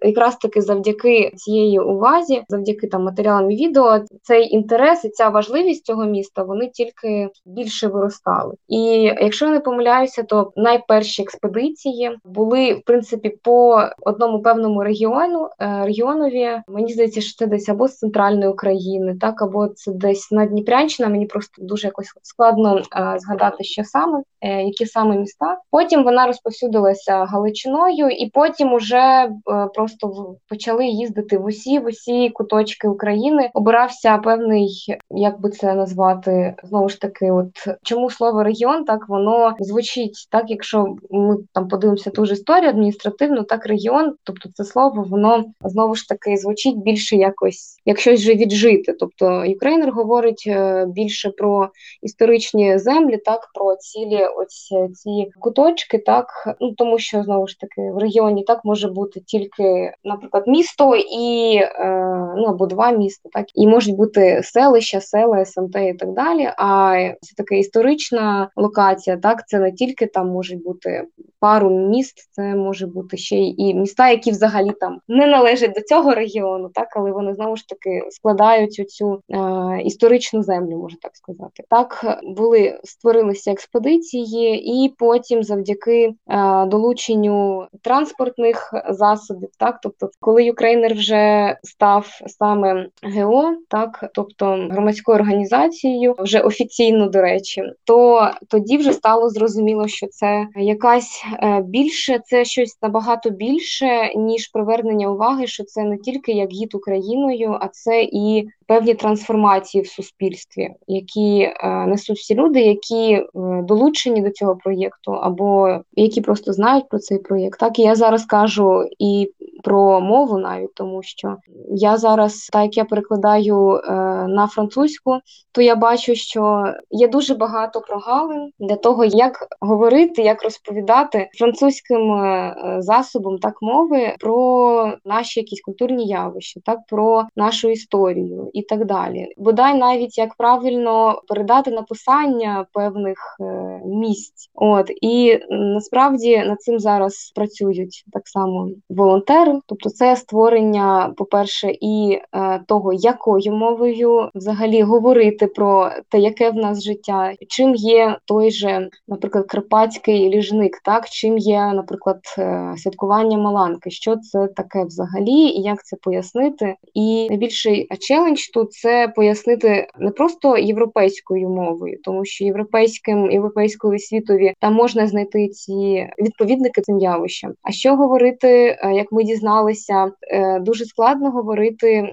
якраз таки завдяки цієї увазі, завдяки там матеріалам і відео, цей інтерес і ця важливість цього міста вони тільки більше виростали. І якщо я не помиляюся, то найперші експедиції були в принципі по одному певному регіону е, регіонові. Мені здається, що це десь або з центральної України, так або це десь на Дніпрянщина. Мені просто дуже якось складно е, згадати, що саме е, які саме міста. Потім вона розповсюдилася Галичиною, і потім уже просто почали їздити в усі в усі куточки України. Обирався певний, як би це назвати, знову ж таки, от чому слово регіон так воно звучить так, якщо ми там подивимося ту ж історію адміністративну, так регіон, тобто це слово, воно знову ж таки звучить більше якось як щось вже віджити. Тобто Ukraїner говорить е, більше про історичні землі, так про цілі ось ці куточки, так ну тому що знову ж таки в регіоні так може бути тільки, наприклад, місто і е, ну або два міста, так і можуть бути селища, села, СМТ і так далі. А це така історична локація, так це не тільки там можуть бути пару міст, це може бути ще і міста, які взагалі там не належать до цього регіону, так але вони знову ж таки складають оцю е, історичну землю, можна так сказати. Так були створилися експедиції, і потім, завдяки е, долученню транспортних засобів, так тобто, коли Ukraїner вже став саме ГО, так тобто громадською організацією, вже офіційно до речі, то тоді вже стало зрозуміло, що це якась е, більше, це щось набагато більше ніж привернення уваги, що це не тільки як гід Україною, а це і певні трансформації в суспільстві, які е, несуть всі люди, які е, долучені до цього проєкту, або які просто знають про цей проєкт. Так і я зараз кажу і про мову навіть тому, що я зараз, так як я перекладаю е, на французьку, то я бачу, що є дуже багато прогалин для того, як говорити, як розповідати французьким е, засобом так мови про наші якісь культурні явища, так про нашу історію і так далі. Бодай навіть як правильно передати написання певних е, місць. От і насправді над цим зараз працюють так само волонтери, тобто це створення, по-перше, і е, того, якою мовою взагалі говорити про те, яке в нас життя, чим є той же, наприклад, карпатський ліжник, так чим є, наприклад, е, святкування Маланки, що це таке взагалі, і як це пояснити. І найбільший челендж тут це пояснити не просто європейською мовою, тому що європейським європейською світові там можна знайти ці відповідники цим явищам. А що говорити, е, як ми дізналися, е, дуже складно говорити,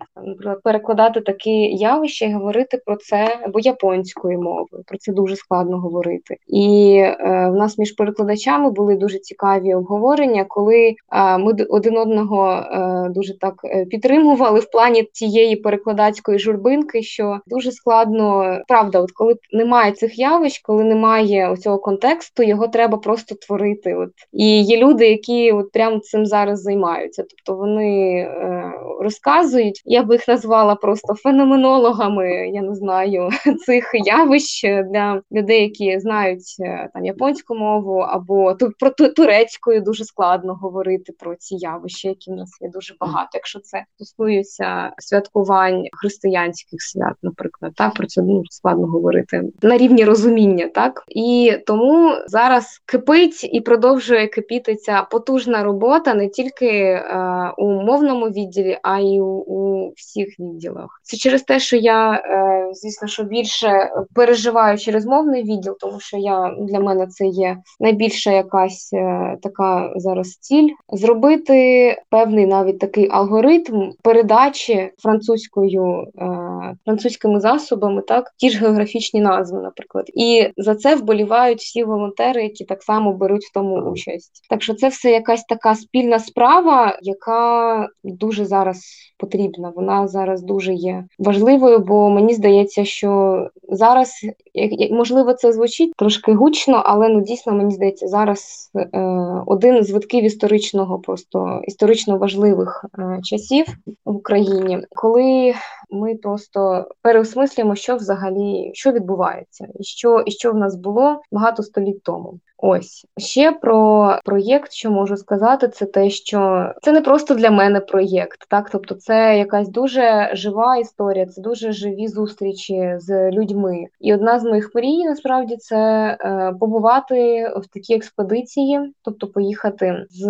перекладати такі явища і говорити про це або японською мовою. Про це дуже складно говорити. І е, в нас між перекладачами були дуже цікаві обговорення, коли ми один одного дуже так підтримували в плані цієї перекладацької журбинки, що дуже складно правда, от коли немає цих явищ, коли немає цього контексту, його треба просто творити. От і є люди, які от прямо цим зараз займаються. Тобто вони е, розказують, я би їх назвала просто феноменологами. Я не знаю цих явищ для людей, які знають е, там японську мову або про турецькою дуже складно говорити про ці явища, які в нас є дуже багато. Якщо це стосується святкувань християнських свят, наприклад, так про це ну, складно говорити на рівні розуміння, так і тому зараз кипить і продовжує кипіти ця потужна робота не тільки у мовному відділі, а й у, у всіх відділах. Це через те, що я е, звісно, що більше переживаю через мовний відділ, тому що я для мене це є найбільша якась е, така зараз ціль зробити певний навіть такий алгоритм передачі французькою е, французькими засобами, так ті ж географічні назви, наприклад, і за це вболівають всі волонтери, які так само беруть в тому участь. Так що це все якась така спільна справа, яка дуже зараз потрібна. Вона зараз дуже є важливою, бо мені здається, що зараз можливо це звучить трошки гучно, але ну дійсно мені здається, зараз е, один з витків історичного, просто історично важливих е, часів в Україні, коли ми просто переосмислюємо, що взагалі що відбувається, і що і що в нас було багато століть тому. Ось ще про проєкт, що можу сказати, це те, що це не просто для мене проєкт, так тобто, це якась дуже жива історія, це дуже живі зустрічі з людьми. І одна з моїх мрій насправді це е, побувати в такій експедиції, тобто поїхати з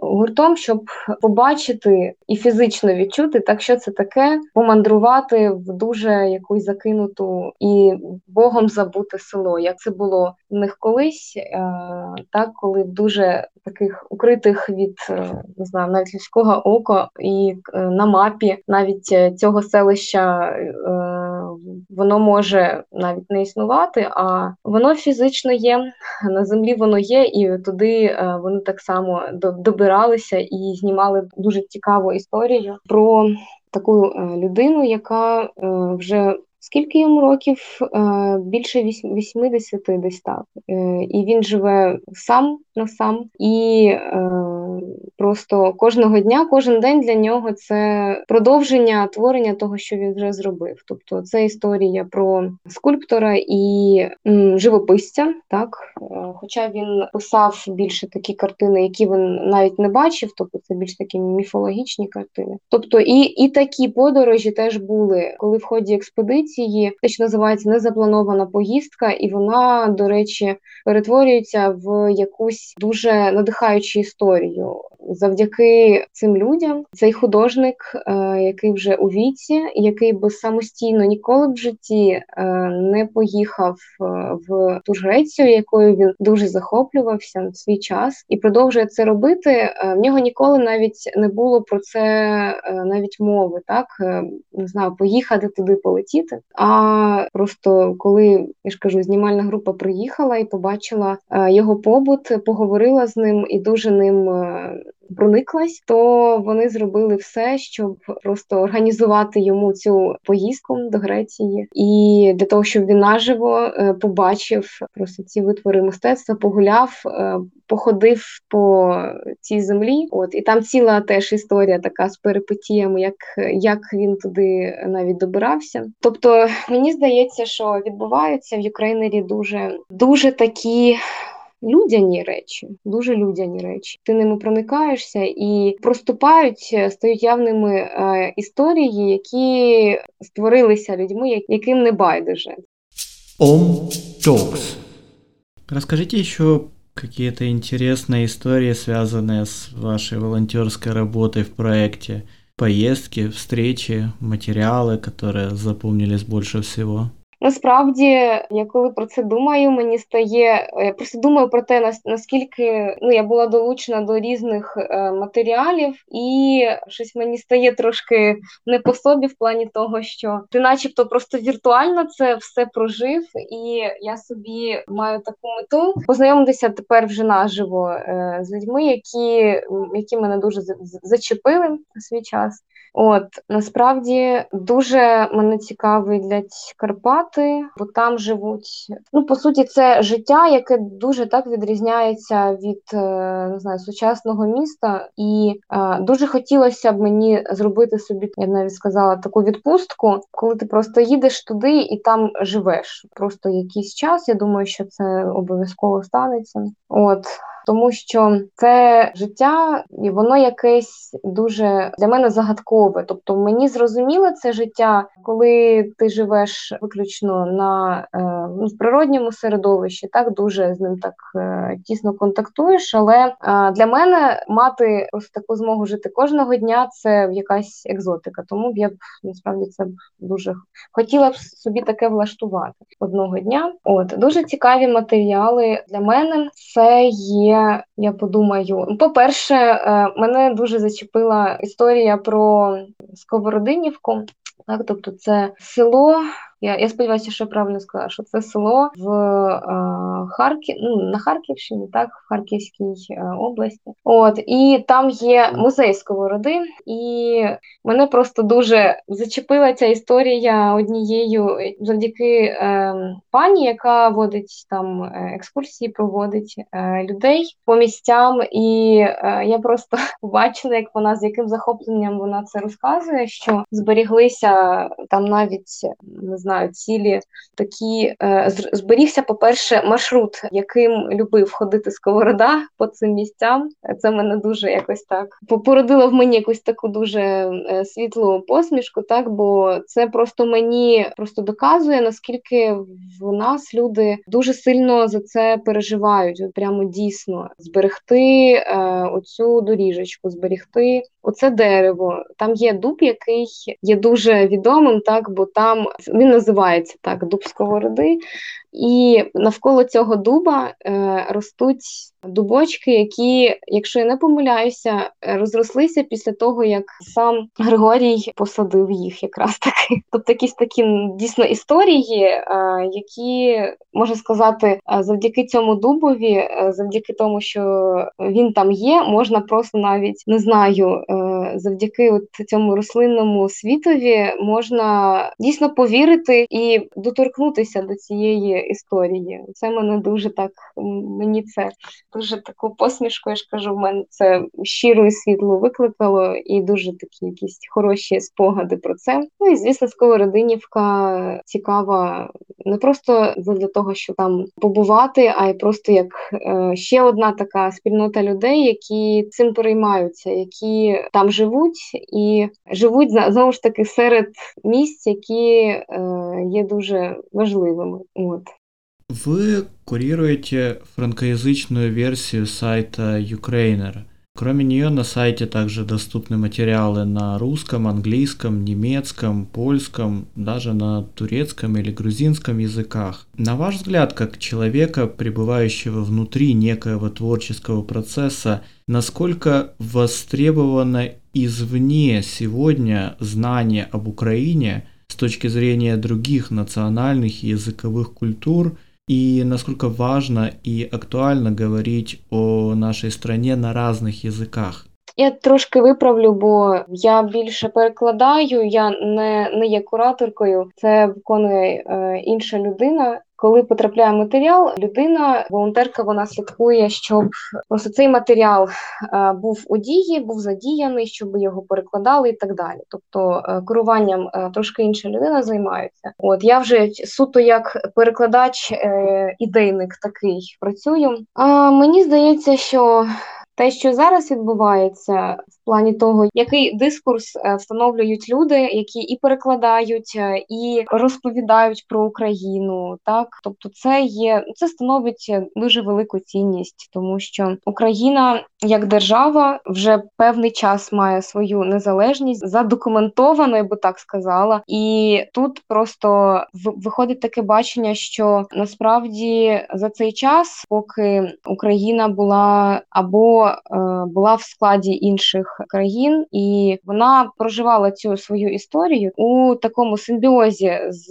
гуртом, щоб побачити і фізично відчути, так що це таке, помандрувати в дуже якусь закинуту і богом забуте село, як це було в них колись. Так, коли дуже таких укритих від е, не знаю, навіть людського ока і е, на мапі навіть е, цього селища воно може навіть не існувати, а воно фізично є. На землі воно є, і туди вони так само добиралися і знімали дуже цікаву історію про таку людину, яка вже Скільки йому років? Е, більше 80 десь так. Е, і він живе сам на сам, і е, просто кожного дня, кожен день для нього це продовження творення того, що він вже зробив. Тобто це історія про скульптора і живописця, так хоча він писав більше такі картини, які він навіть не бачив, тобто це більш такі міфологічні картини. Тобто і, і такі подорожі теж були, коли в ході експедиції те, що називається незапланована поїздка, і вона, до речі, перетворюється в якусь дуже надихаючу історію. Завдяки цим людям цей художник, е, який вже у віці, який би самостійно ніколи в житті е, не поїхав е, в ту ж Грецію, якою він дуже захоплювався в свій час, і продовжує це робити. В нього ніколи навіть не було про це навіть мови, так не знаю, поїхати туди, полетіти. А просто коли я ж кажу, знімальна група приїхала і побачила його побут, поговорила з ним і дуже ним прониклась, то вони зробили все, щоб просто організувати йому цю поїздку до Греції, і для того, щоб він наживо е, побачив просто ці витвори мистецтва, погуляв, е, походив по цій землі. От і там ціла теж історія така з перипетіями, як як він туди навіть добирався. Тобто мені здається, що відбуваються в Ukraїner і дуже дуже такі людяні речі, дуже людяні речі. Ти ними проникаєшся і проступають, е, стають явними е, історії, які створилися людьми, яким не байдуже. Om Talks. Расскажите еще какие-то интересные истории, связанные с вашей волонтерской работой в проекте, поездки, встречи, материалы, которые запомнились больше всего. Насправді, я коли про це думаю, мені стає я просто думаю про те, наскільки ну я була долучена до різних е, матеріалів, і щось мені стає трошки не по собі в плані того, що ти, начебто, просто віртуально це все прожив, і я собі маю таку мету познайомитися тепер вже наживо е, з людьми, які, які мене дуже зачепили на свій час. От насправді дуже мене цікавлять Карпати, бо там живуть. Ну, по суті, це життя, яке дуже так відрізняється від е, не знаю сучасного міста, і е, дуже хотілося б мені зробити собі, я навіть сказала, таку відпустку, коли ти просто їдеш туди і там живеш. Просто якийсь час. Я думаю, що це обов'язково станеться. От тому що це життя, і воно якесь дуже для мене загадкове. Тобто мені зрозуміло це життя, коли ти живеш виключно на е, ну, в природньому середовищі, так дуже з ним так е, тісно контактуєш. Але е, для мене мати ось таку змогу жити кожного дня це якась екзотика. Тому б я б насправді це б дуже хотіла б собі таке влаштувати одного дня. От дуже цікаві матеріали для мене це є я подумаю, по-перше, е, мене дуже зачепила історія про Сковородинівку. Так, тобто це село, я я сподіваюся, що я правильно сказала, що це село в е, Харків, ну на Харківщині, так, в Харківській е, області. От і там є музей сковороди, і мене просто дуже зачепила ця історія однією завдяки е, пані, яка водить там е, екскурсії, проводить е, людей по місцям. І е, я просто побачила, як вона з яким захопленням вона це розказує, що зберіглися там навіть не знаю, цілі такі е, зберігся, по-перше, маршрут, яким любив ходити сковорода по цим місцям. Це мене дуже якось так породило в мені якусь таку дуже е, світлу посмішку, так бо це просто мені просто доказує, наскільки в нас люди дуже сильно за це переживають. Прямо дійсно зберегти е, оцю доріжечку, зберегти оце дерево. Там є дуб, який є дуже відомим, так бо там він називається так дуб сковороди. І навколо цього дуба е, ростуть дубочки, які, якщо я не помиляюся, розрослися після того, як сам Григорій посадив їх якраз таки. Тобто якісь такі дійсно історії, е, які можна сказати, е, завдяки цьому дубові, завдяки тому, що він там є, можна просто навіть не знаю, завдяки от цьому рослинному світові можна дійсно повірити і доторкнутися до цієї історії. Це мене дуже так мені це дуже таку посмішку, я ж кажу, в мене це щиру і світло викликало, і дуже такі якісь хороші спогади про це. Ну і звісно, Сковородинівка цікава не просто для того, щоб там побувати, а й просто як е, ще одна така спільнота людей, які цим переймаються, які там живуть і живуть знову ж таки серед місць, які е, є дуже важливими. От. Вы курируете франкоязычную версию сайта Ukrainer. Кроме нее на сайте также доступны материалы на русском, английском, немецком, польском, даже на турецком или грузинском языках. На ваш взгляд, как человека, пребывающего внутри некоего творческого процесса, насколько востребовано извне сегодня знание об Украине с точки зрения других национальных и языковых культур – и насколько важно и актуально говорить о нашей стране на разных языках. Я трошки виправлю, бо я більше перекладаю. Я не не є кураторкою, це виконує е, інша людина. Коли потрапляє матеріал, людина, волонтерка, вона слідкує, щоб просто цей матеріал е, був у дії, був задіяний, щоб його перекладали і так далі. Тобто е, керуванням е, трошки інша людина займається. От я вже суто як перекладач, ідейник такий працюю. А мені здається, що те, що зараз відбувається плані того, який дискурс е, встановлюють люди, які і перекладають, е, і розповідають про Україну, так? Тобто, це є це становить дуже велику цінність, тому що Україна як держава вже певний час має свою незалежність, задокументовано, я би так сказала, і тут просто виходить таке бачення, що насправді за цей час, поки Україна була або Е, була в складі інших країн, і вона проживала цю свою історію у такому симбіозі з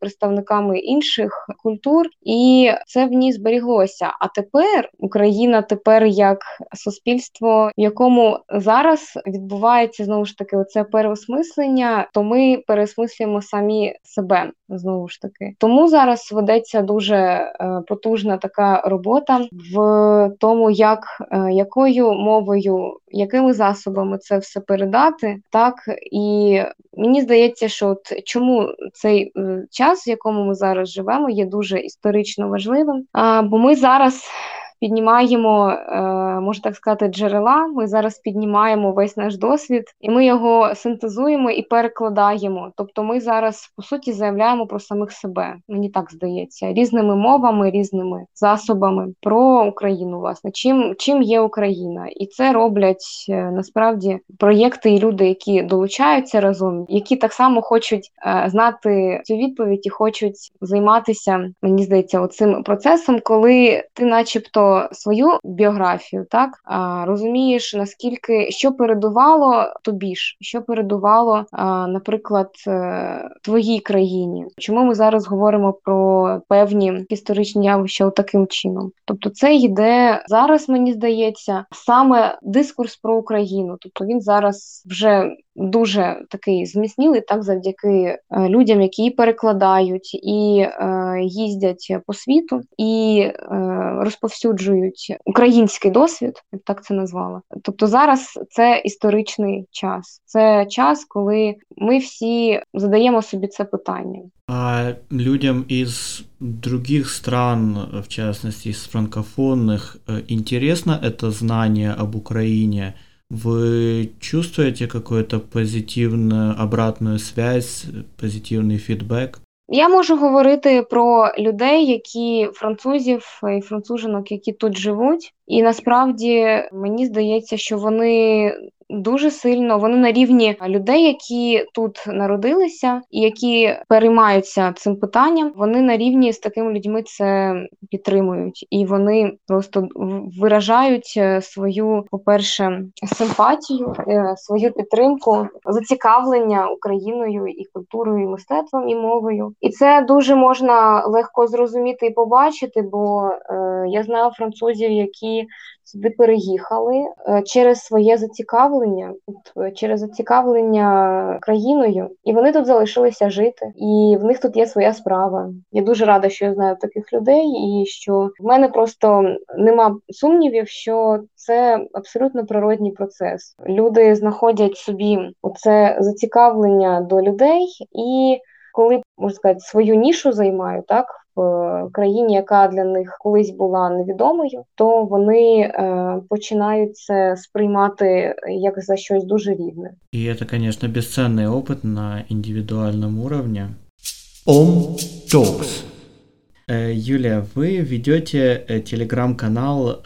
представниками інших культур, і це в ній зберіглося. А тепер Україна тепер як суспільство, в якому зараз відбувається знову ж таки оце переосмислення, то ми переосмислюємо самі себе знову ж таки. Тому зараз ведеться дуже е, потужна така робота в тому, як е, якою мовою, якими засобами це все передати, так і мені здається, що от чому цей час, в якому ми зараз живемо, є дуже історично важливим. А, Бо ми зараз піднімаємо, е, можна так сказати, джерела. Ми зараз піднімаємо весь наш досвід, і ми його синтезуємо і перекладаємо. Тобто, ми зараз по суті заявляємо про самих себе. Мені так здається, різними мовами, різними засобами про Україну. Власне, чим чим є Україна, і це роблять е, насправді проєкти і люди, які долучаються разом, які так само хочуть е, знати цю відповідь і хочуть займатися. Мені здається, оцим процесом, коли ти, начебто свою біографію, так розумієш наскільки що передувало тобі ж, що передувало, наприклад, е, твоїй країні. Чому ми зараз говоримо про певні історичні явища таким чином? Тобто, це йде зараз, мені здається, саме дискурс про Україну. Тобто він зараз вже дуже такий зміцнілий, так завдяки е, людям, які перекладають і е, їздять по світу і е, розповсюджують український досвід, як так це назвала. Тобто зараз це історичний час, це час, коли ми всі задаємо собі це питання. А людям из других стран, в частности из франкофонных, э, интересно это знание об Украине – Вы чувствуете какую-то позитивную обратную связь, позитивний фідбек? Я можу говорити про людей, які французів і францужинок, які тут живуть, І насправді мені здається, що вони дуже сильно вони на рівні людей, які тут народилися і які переймаються цим питанням. Вони на рівні з такими людьми це підтримують, і вони просто виражають е, свою, по-перше, симпатію, е, свою підтримку, зацікавлення Україною і культурою, і мистецтвом і мовою. І це дуже можна легко зрозуміти і побачити, бо е, я знаю французів, які сюди переїхали е, через своє зацікавлення, е, через зацікавлення країною, і вони тут залишилися жити, і в них тут є своя справа. Я дуже рада, що я знаю таких людей, і що в мене просто нема сумнівів, що це абсолютно природній процес. Люди знаходять собі оце зацікавлення до людей і. Коли можна сказати, свою нішу займають так в країні, яка для них колись була невідомою, то вони е, починають це сприймати як за щось дуже рідне. І це, звісно, безцінний опит на індивідуальному уровне. Om Talks. Юлия, вы ведете телеграм-канал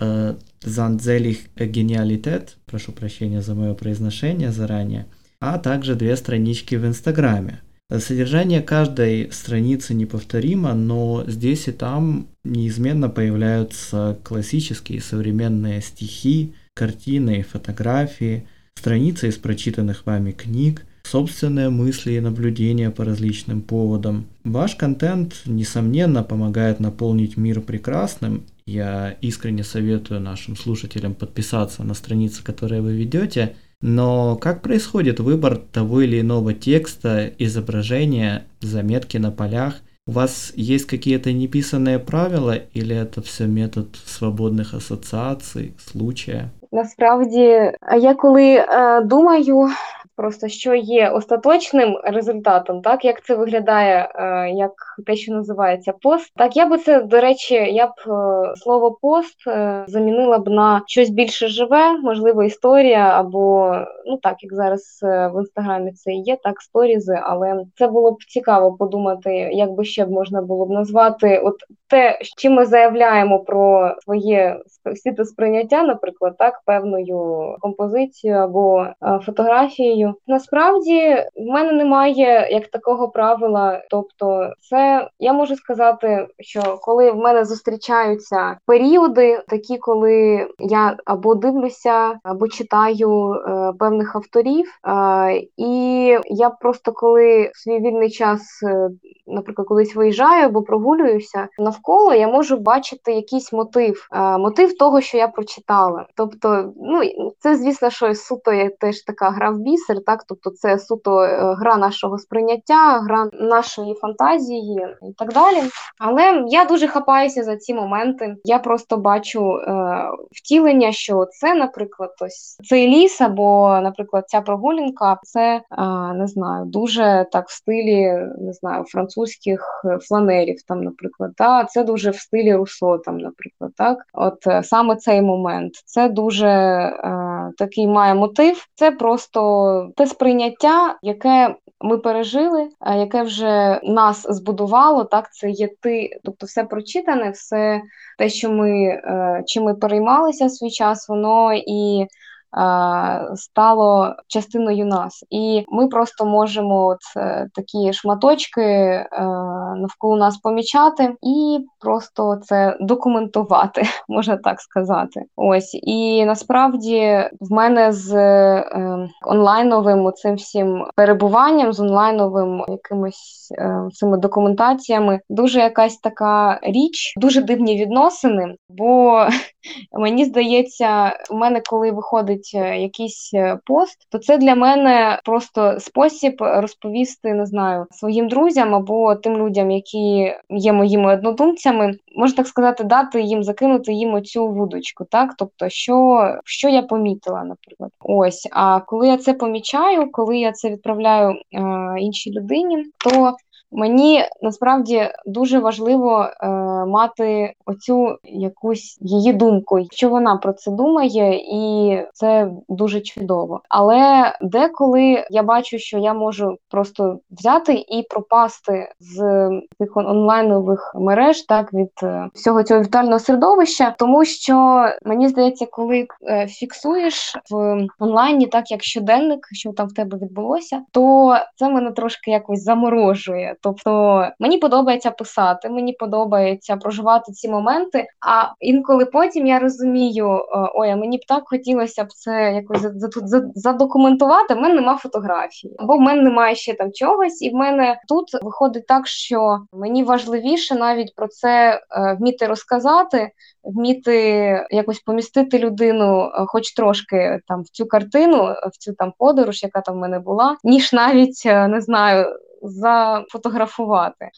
Занзелих Гениалитет, прошу прощения за мое произношение заранее, а также две странички в Инстаграме. Содержание каждой страницы неповторимо, но здесь и там неизменно появляются классические современные стихи, картины и фотографии, страницы из прочитанных вами книг, собственные мысли и наблюдения по различным поводам. Ваш контент, несомненно, помогает наполнить мир прекрасным. Я искренне советую нашим слушателям подписаться на страницы, которые вы ведете, но как происходит выбор того или иного текста, изображения, заметки на полях? У вас есть какие-то неписанные правила или это все метод свободних асоціацій, случая? Насправді, я коли е, думаю просто що є остаточним результатом, так як це виглядає, е, як те, що називається пост. Так я би це до речі, я б е, слово пост е, замінила б на щось більше живе, можливо, історія, або ну так як зараз в інстаграмі це і є, так сторізи, але це було б цікаво подумати, як би ще можна було б назвати от те, чим ми заявляємо про своє світосприйняття, наприклад, так певною композицією або фотографією розумію. Насправді в мене немає як такого правила. Тобто, це я можу сказати, що коли в мене зустрічаються періоди, такі, коли я або дивлюся, або читаю е, певних авторів, е, і я просто коли в свій вільний час, е, наприклад, колись виїжджаю або прогулююся навколо, я можу бачити якийсь мотив, е, мотив того, що я прочитала. Тобто, ну це звісно, що суто є теж така гра в бісер бісер, так тобто це суто е, гра нашого сприйняття, гра нашої фантазії і так далі. Але я дуже хапаюся за ці моменти. Я просто бачу е, втілення, що це, наприклад, ось цей ліс, або, наприклад, ця прогулянка, це е, не знаю, дуже так в стилі не знаю, французьких фланерів, там, наприклад, та це дуже в стилі Руссо, там, наприклад, так, от е, саме цей момент, це дуже е, такий має мотив. Це просто те сприйняття, яке ми пережили, яке вже нас збудувало, так це є ти, тобто все прочитане, все те, що ми е, чим ми переймалися свій час, воно і стало частиною нас. І ми просто можемо от е, такі шматочки е, навколо нас помічати і просто це документувати, можна так сказати. Ось і насправді в мене з е, онлайновим цим всім перебуванням, з онлайновим якимось цими документаціями дуже якась така річ, дуже дивні відносини, бо мені здається, у мене коли виходить робить е, якийсь е, пост, то це для мене просто спосіб розповісти, не знаю, своїм друзям або тим людям, які є моїми однодумцями, можна так сказати, дати їм закинути їм оцю вудочку, так? Тобто, що що я помітила, наприклад, ось. А коли я це помічаю, коли я це відправляю е, іншій людині, то Мені насправді дуже важливо е, мати оцю якусь її думку, що вона про це думає, і це дуже чудово. Але деколи я бачу, що я можу просто взяти і пропасти з тих онлайнових мереж, так від е, всього цього віртуального середовища, тому що мені здається, коли е, фіксуєш в онлайні, так як щоденник, що там в тебе відбулося, то це мене трошки якось заморожує. Тобто мені подобається писати, мені подобається проживати ці моменти. А інколи потім я розумію, е, ой, а мені б так хотілося б це якось задокументувати. В мене нема фотографії, або в мене немає ще там чогось, і в мене тут виходить так, що мені важливіше навіть про це е, вміти розказати, вміти якось помістити людину, е, хоч трошки там в цю картину, в цю там подорож, яка там в мене була, ніж навіть не знаю зафотографувати.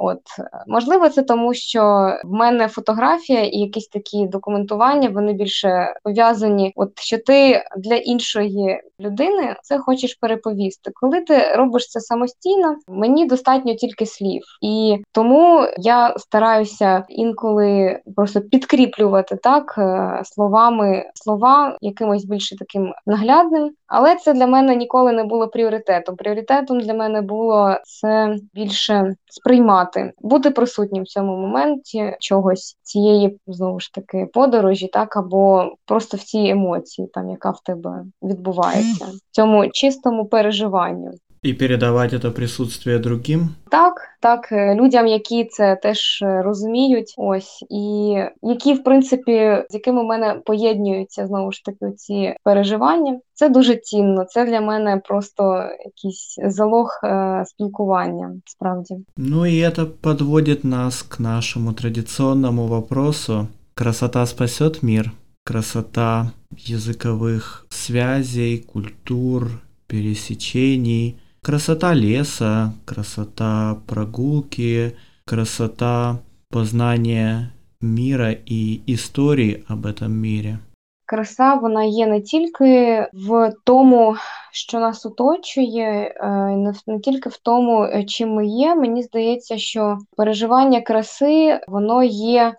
От можливо, це тому, що в мене фотографія і якісь такі документування вони більше пов'язані. От що ти для іншої людини це хочеш переповісти. Коли ти робиш це самостійно, мені достатньо тільки слів, і тому я стараюся інколи просто підкріплювати так е, словами слова якимось більше таким наглядним. Але це для мене ніколи не було пріоритетом. Пріоритетом для мене було це більше сприймати, бути присутнім в цьому моменті чогось цієї знову ж таки подорожі, так або просто в цій емоції, там яка в тебе відбувається, в цьому чистому переживанню. І передавати це присутствие другим. Так, так, е, людям, які це теж е, розуміють, ось і які, в принципі, з якими у мене поєднуються знову ж таки ці переживання. Це дуже цінно. Це для мене просто якийсь залог е, спілкування. Справді. Ну і це підводить нас к нашому традиційному вопросу: красота спасет мир. Красота языковых связей, культур, пересечений – Красота леса, красота прогулки, красота познания мира и истории об этом мире. Краса вона є не тільки в тому, що нас оточує, е, не, тільки в тому, е, чим ми є. Мені здається, що переживання краси воно є е,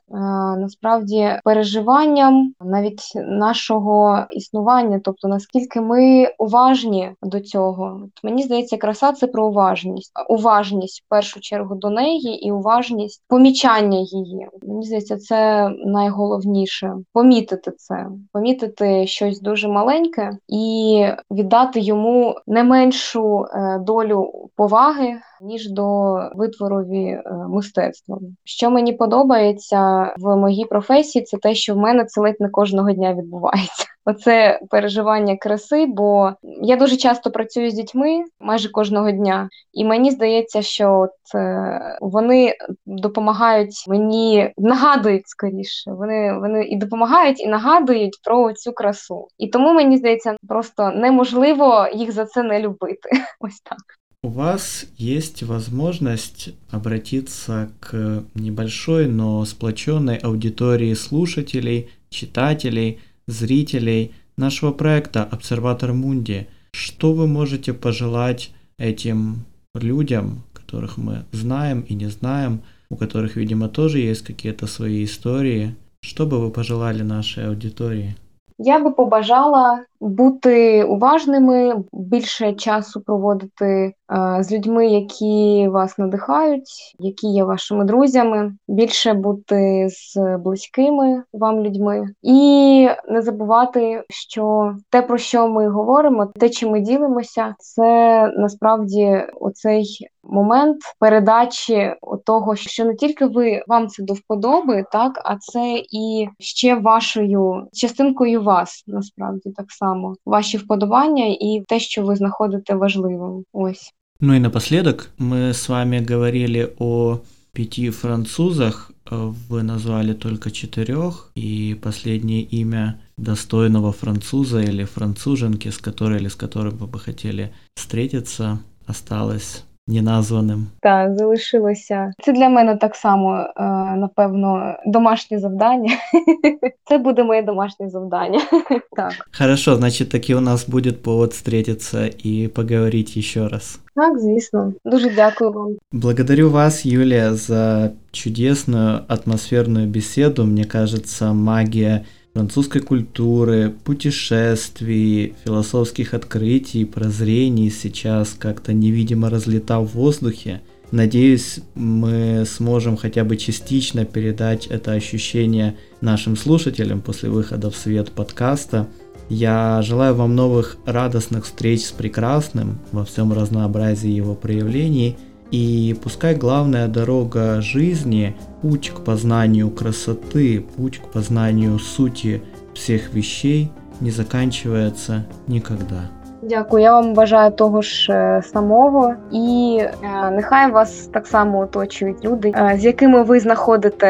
насправді переживанням навіть нашого існування, тобто наскільки ми уважні до цього. Мені здається, краса це про уважність, уважність в першу чергу до неї і уважність помічання її. Мені здається, це найголовніше помітити це, помітити щось дуже маленьке і віддати йому не меншу е, долю поваги ніж до витворові е, мистецтва. Що мені подобається в моїй професії, це те, що в мене це ледь не кожного дня відбувається. Оце переживання краси, бо я дуже часто працюю з дітьми майже кожного дня, і мені здається, що от е, вони допомагають мені, нагадують скоріше. Вони вони і допомагають, і нагадують про цю красу. І тому мені здається, просто неможливо їх за це не любити. Ось так. У вас есть возможность обратиться к небольшой, но сплоченной аудитории слушателей, читателей, зрителей нашего проекта «Обсерватор Мунди». Что вы можете пожелать этим людям, которых мы знаем и не знаем, у которых, видимо, тоже есть какие-то свои истории? Что бы вы пожелали нашей аудитории? Я би побажала бути уважними, більше часу проводити з людьми, які вас надихають, які є вашими друзями, більше бути з близькими вам людьми, і не забувати, що те, про що ми говоримо, те, чим ми ділимося, це насправді оцей момент передачі того, що не тільки ви вам це до вподоби, так а це і ще вашою частинкою вас насправді так само ваші вподобання і те, що ви знаходите важливим. Ось. Ну и напоследок мы с вами говорили о пяти французах, вы назвали только четырех, и последнее имя достойного француза или француженки, с которой или с которым вы бы хотели встретиться, осталось неназваним. Так, залишилося. Це для мене так само, е, напевно, домашнє завдання. Це буде моє домашнє завдання. Так. Хорошо, значит, таки у нас будет повод встретиться и поговорить еще раз. Так, звісно. Дуже дякую вам. Благодарю вас, Юлия, за чудесную атмосферную беседу. Мне кажется, магия французской культуры, путешествий, философских открытий, прозрений сейчас как-то невидимо разлета в воздухе. Надеюсь, мы сможем хотя бы частично передать это ощущение нашим слушателям после выхода в свет подкаста. Я желаю вам новых радостных встреч с прекрасным во всем разнообразии его проявлений. И пускай главная дорога жизни, путь к познанию красоты, путь к познанию сути всех вещей не заканчивается никогда. Дякую, я вам бажаю того ж е, самого, і е, нехай вас так само оточують люди, е, з якими ви знаходите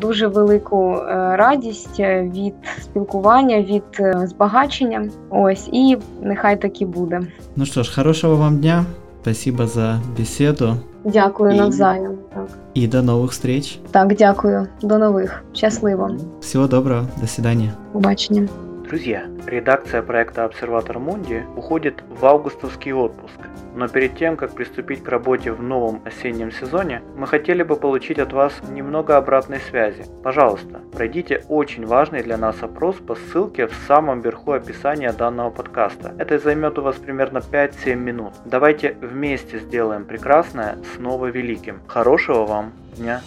дуже велику радість від спілкування, від збагачення. Ось і нехай так і буде. Ну что ж, хорошего вам дня, спасибо за беседу Дякую І- навзаєм. Так, и до новых встреч. так, дякую. До нових. Щасливо. Всего доброго, до свидания. Побачення. Друзья, редакция проекта «Обсерватор Мунди» уходит в августовский отпуск. Но перед тем, как приступить к работе в новом осеннем сезоне, мы хотели бы получить от вас немного обратной связи. Пожалуйста, пройдите очень важный для нас опрос по ссылке в самом верху описания данного подкаста. Это займет у вас примерно 5-7 минут. Давайте вместе сделаем прекрасное снова великим. Хорошего вам дня!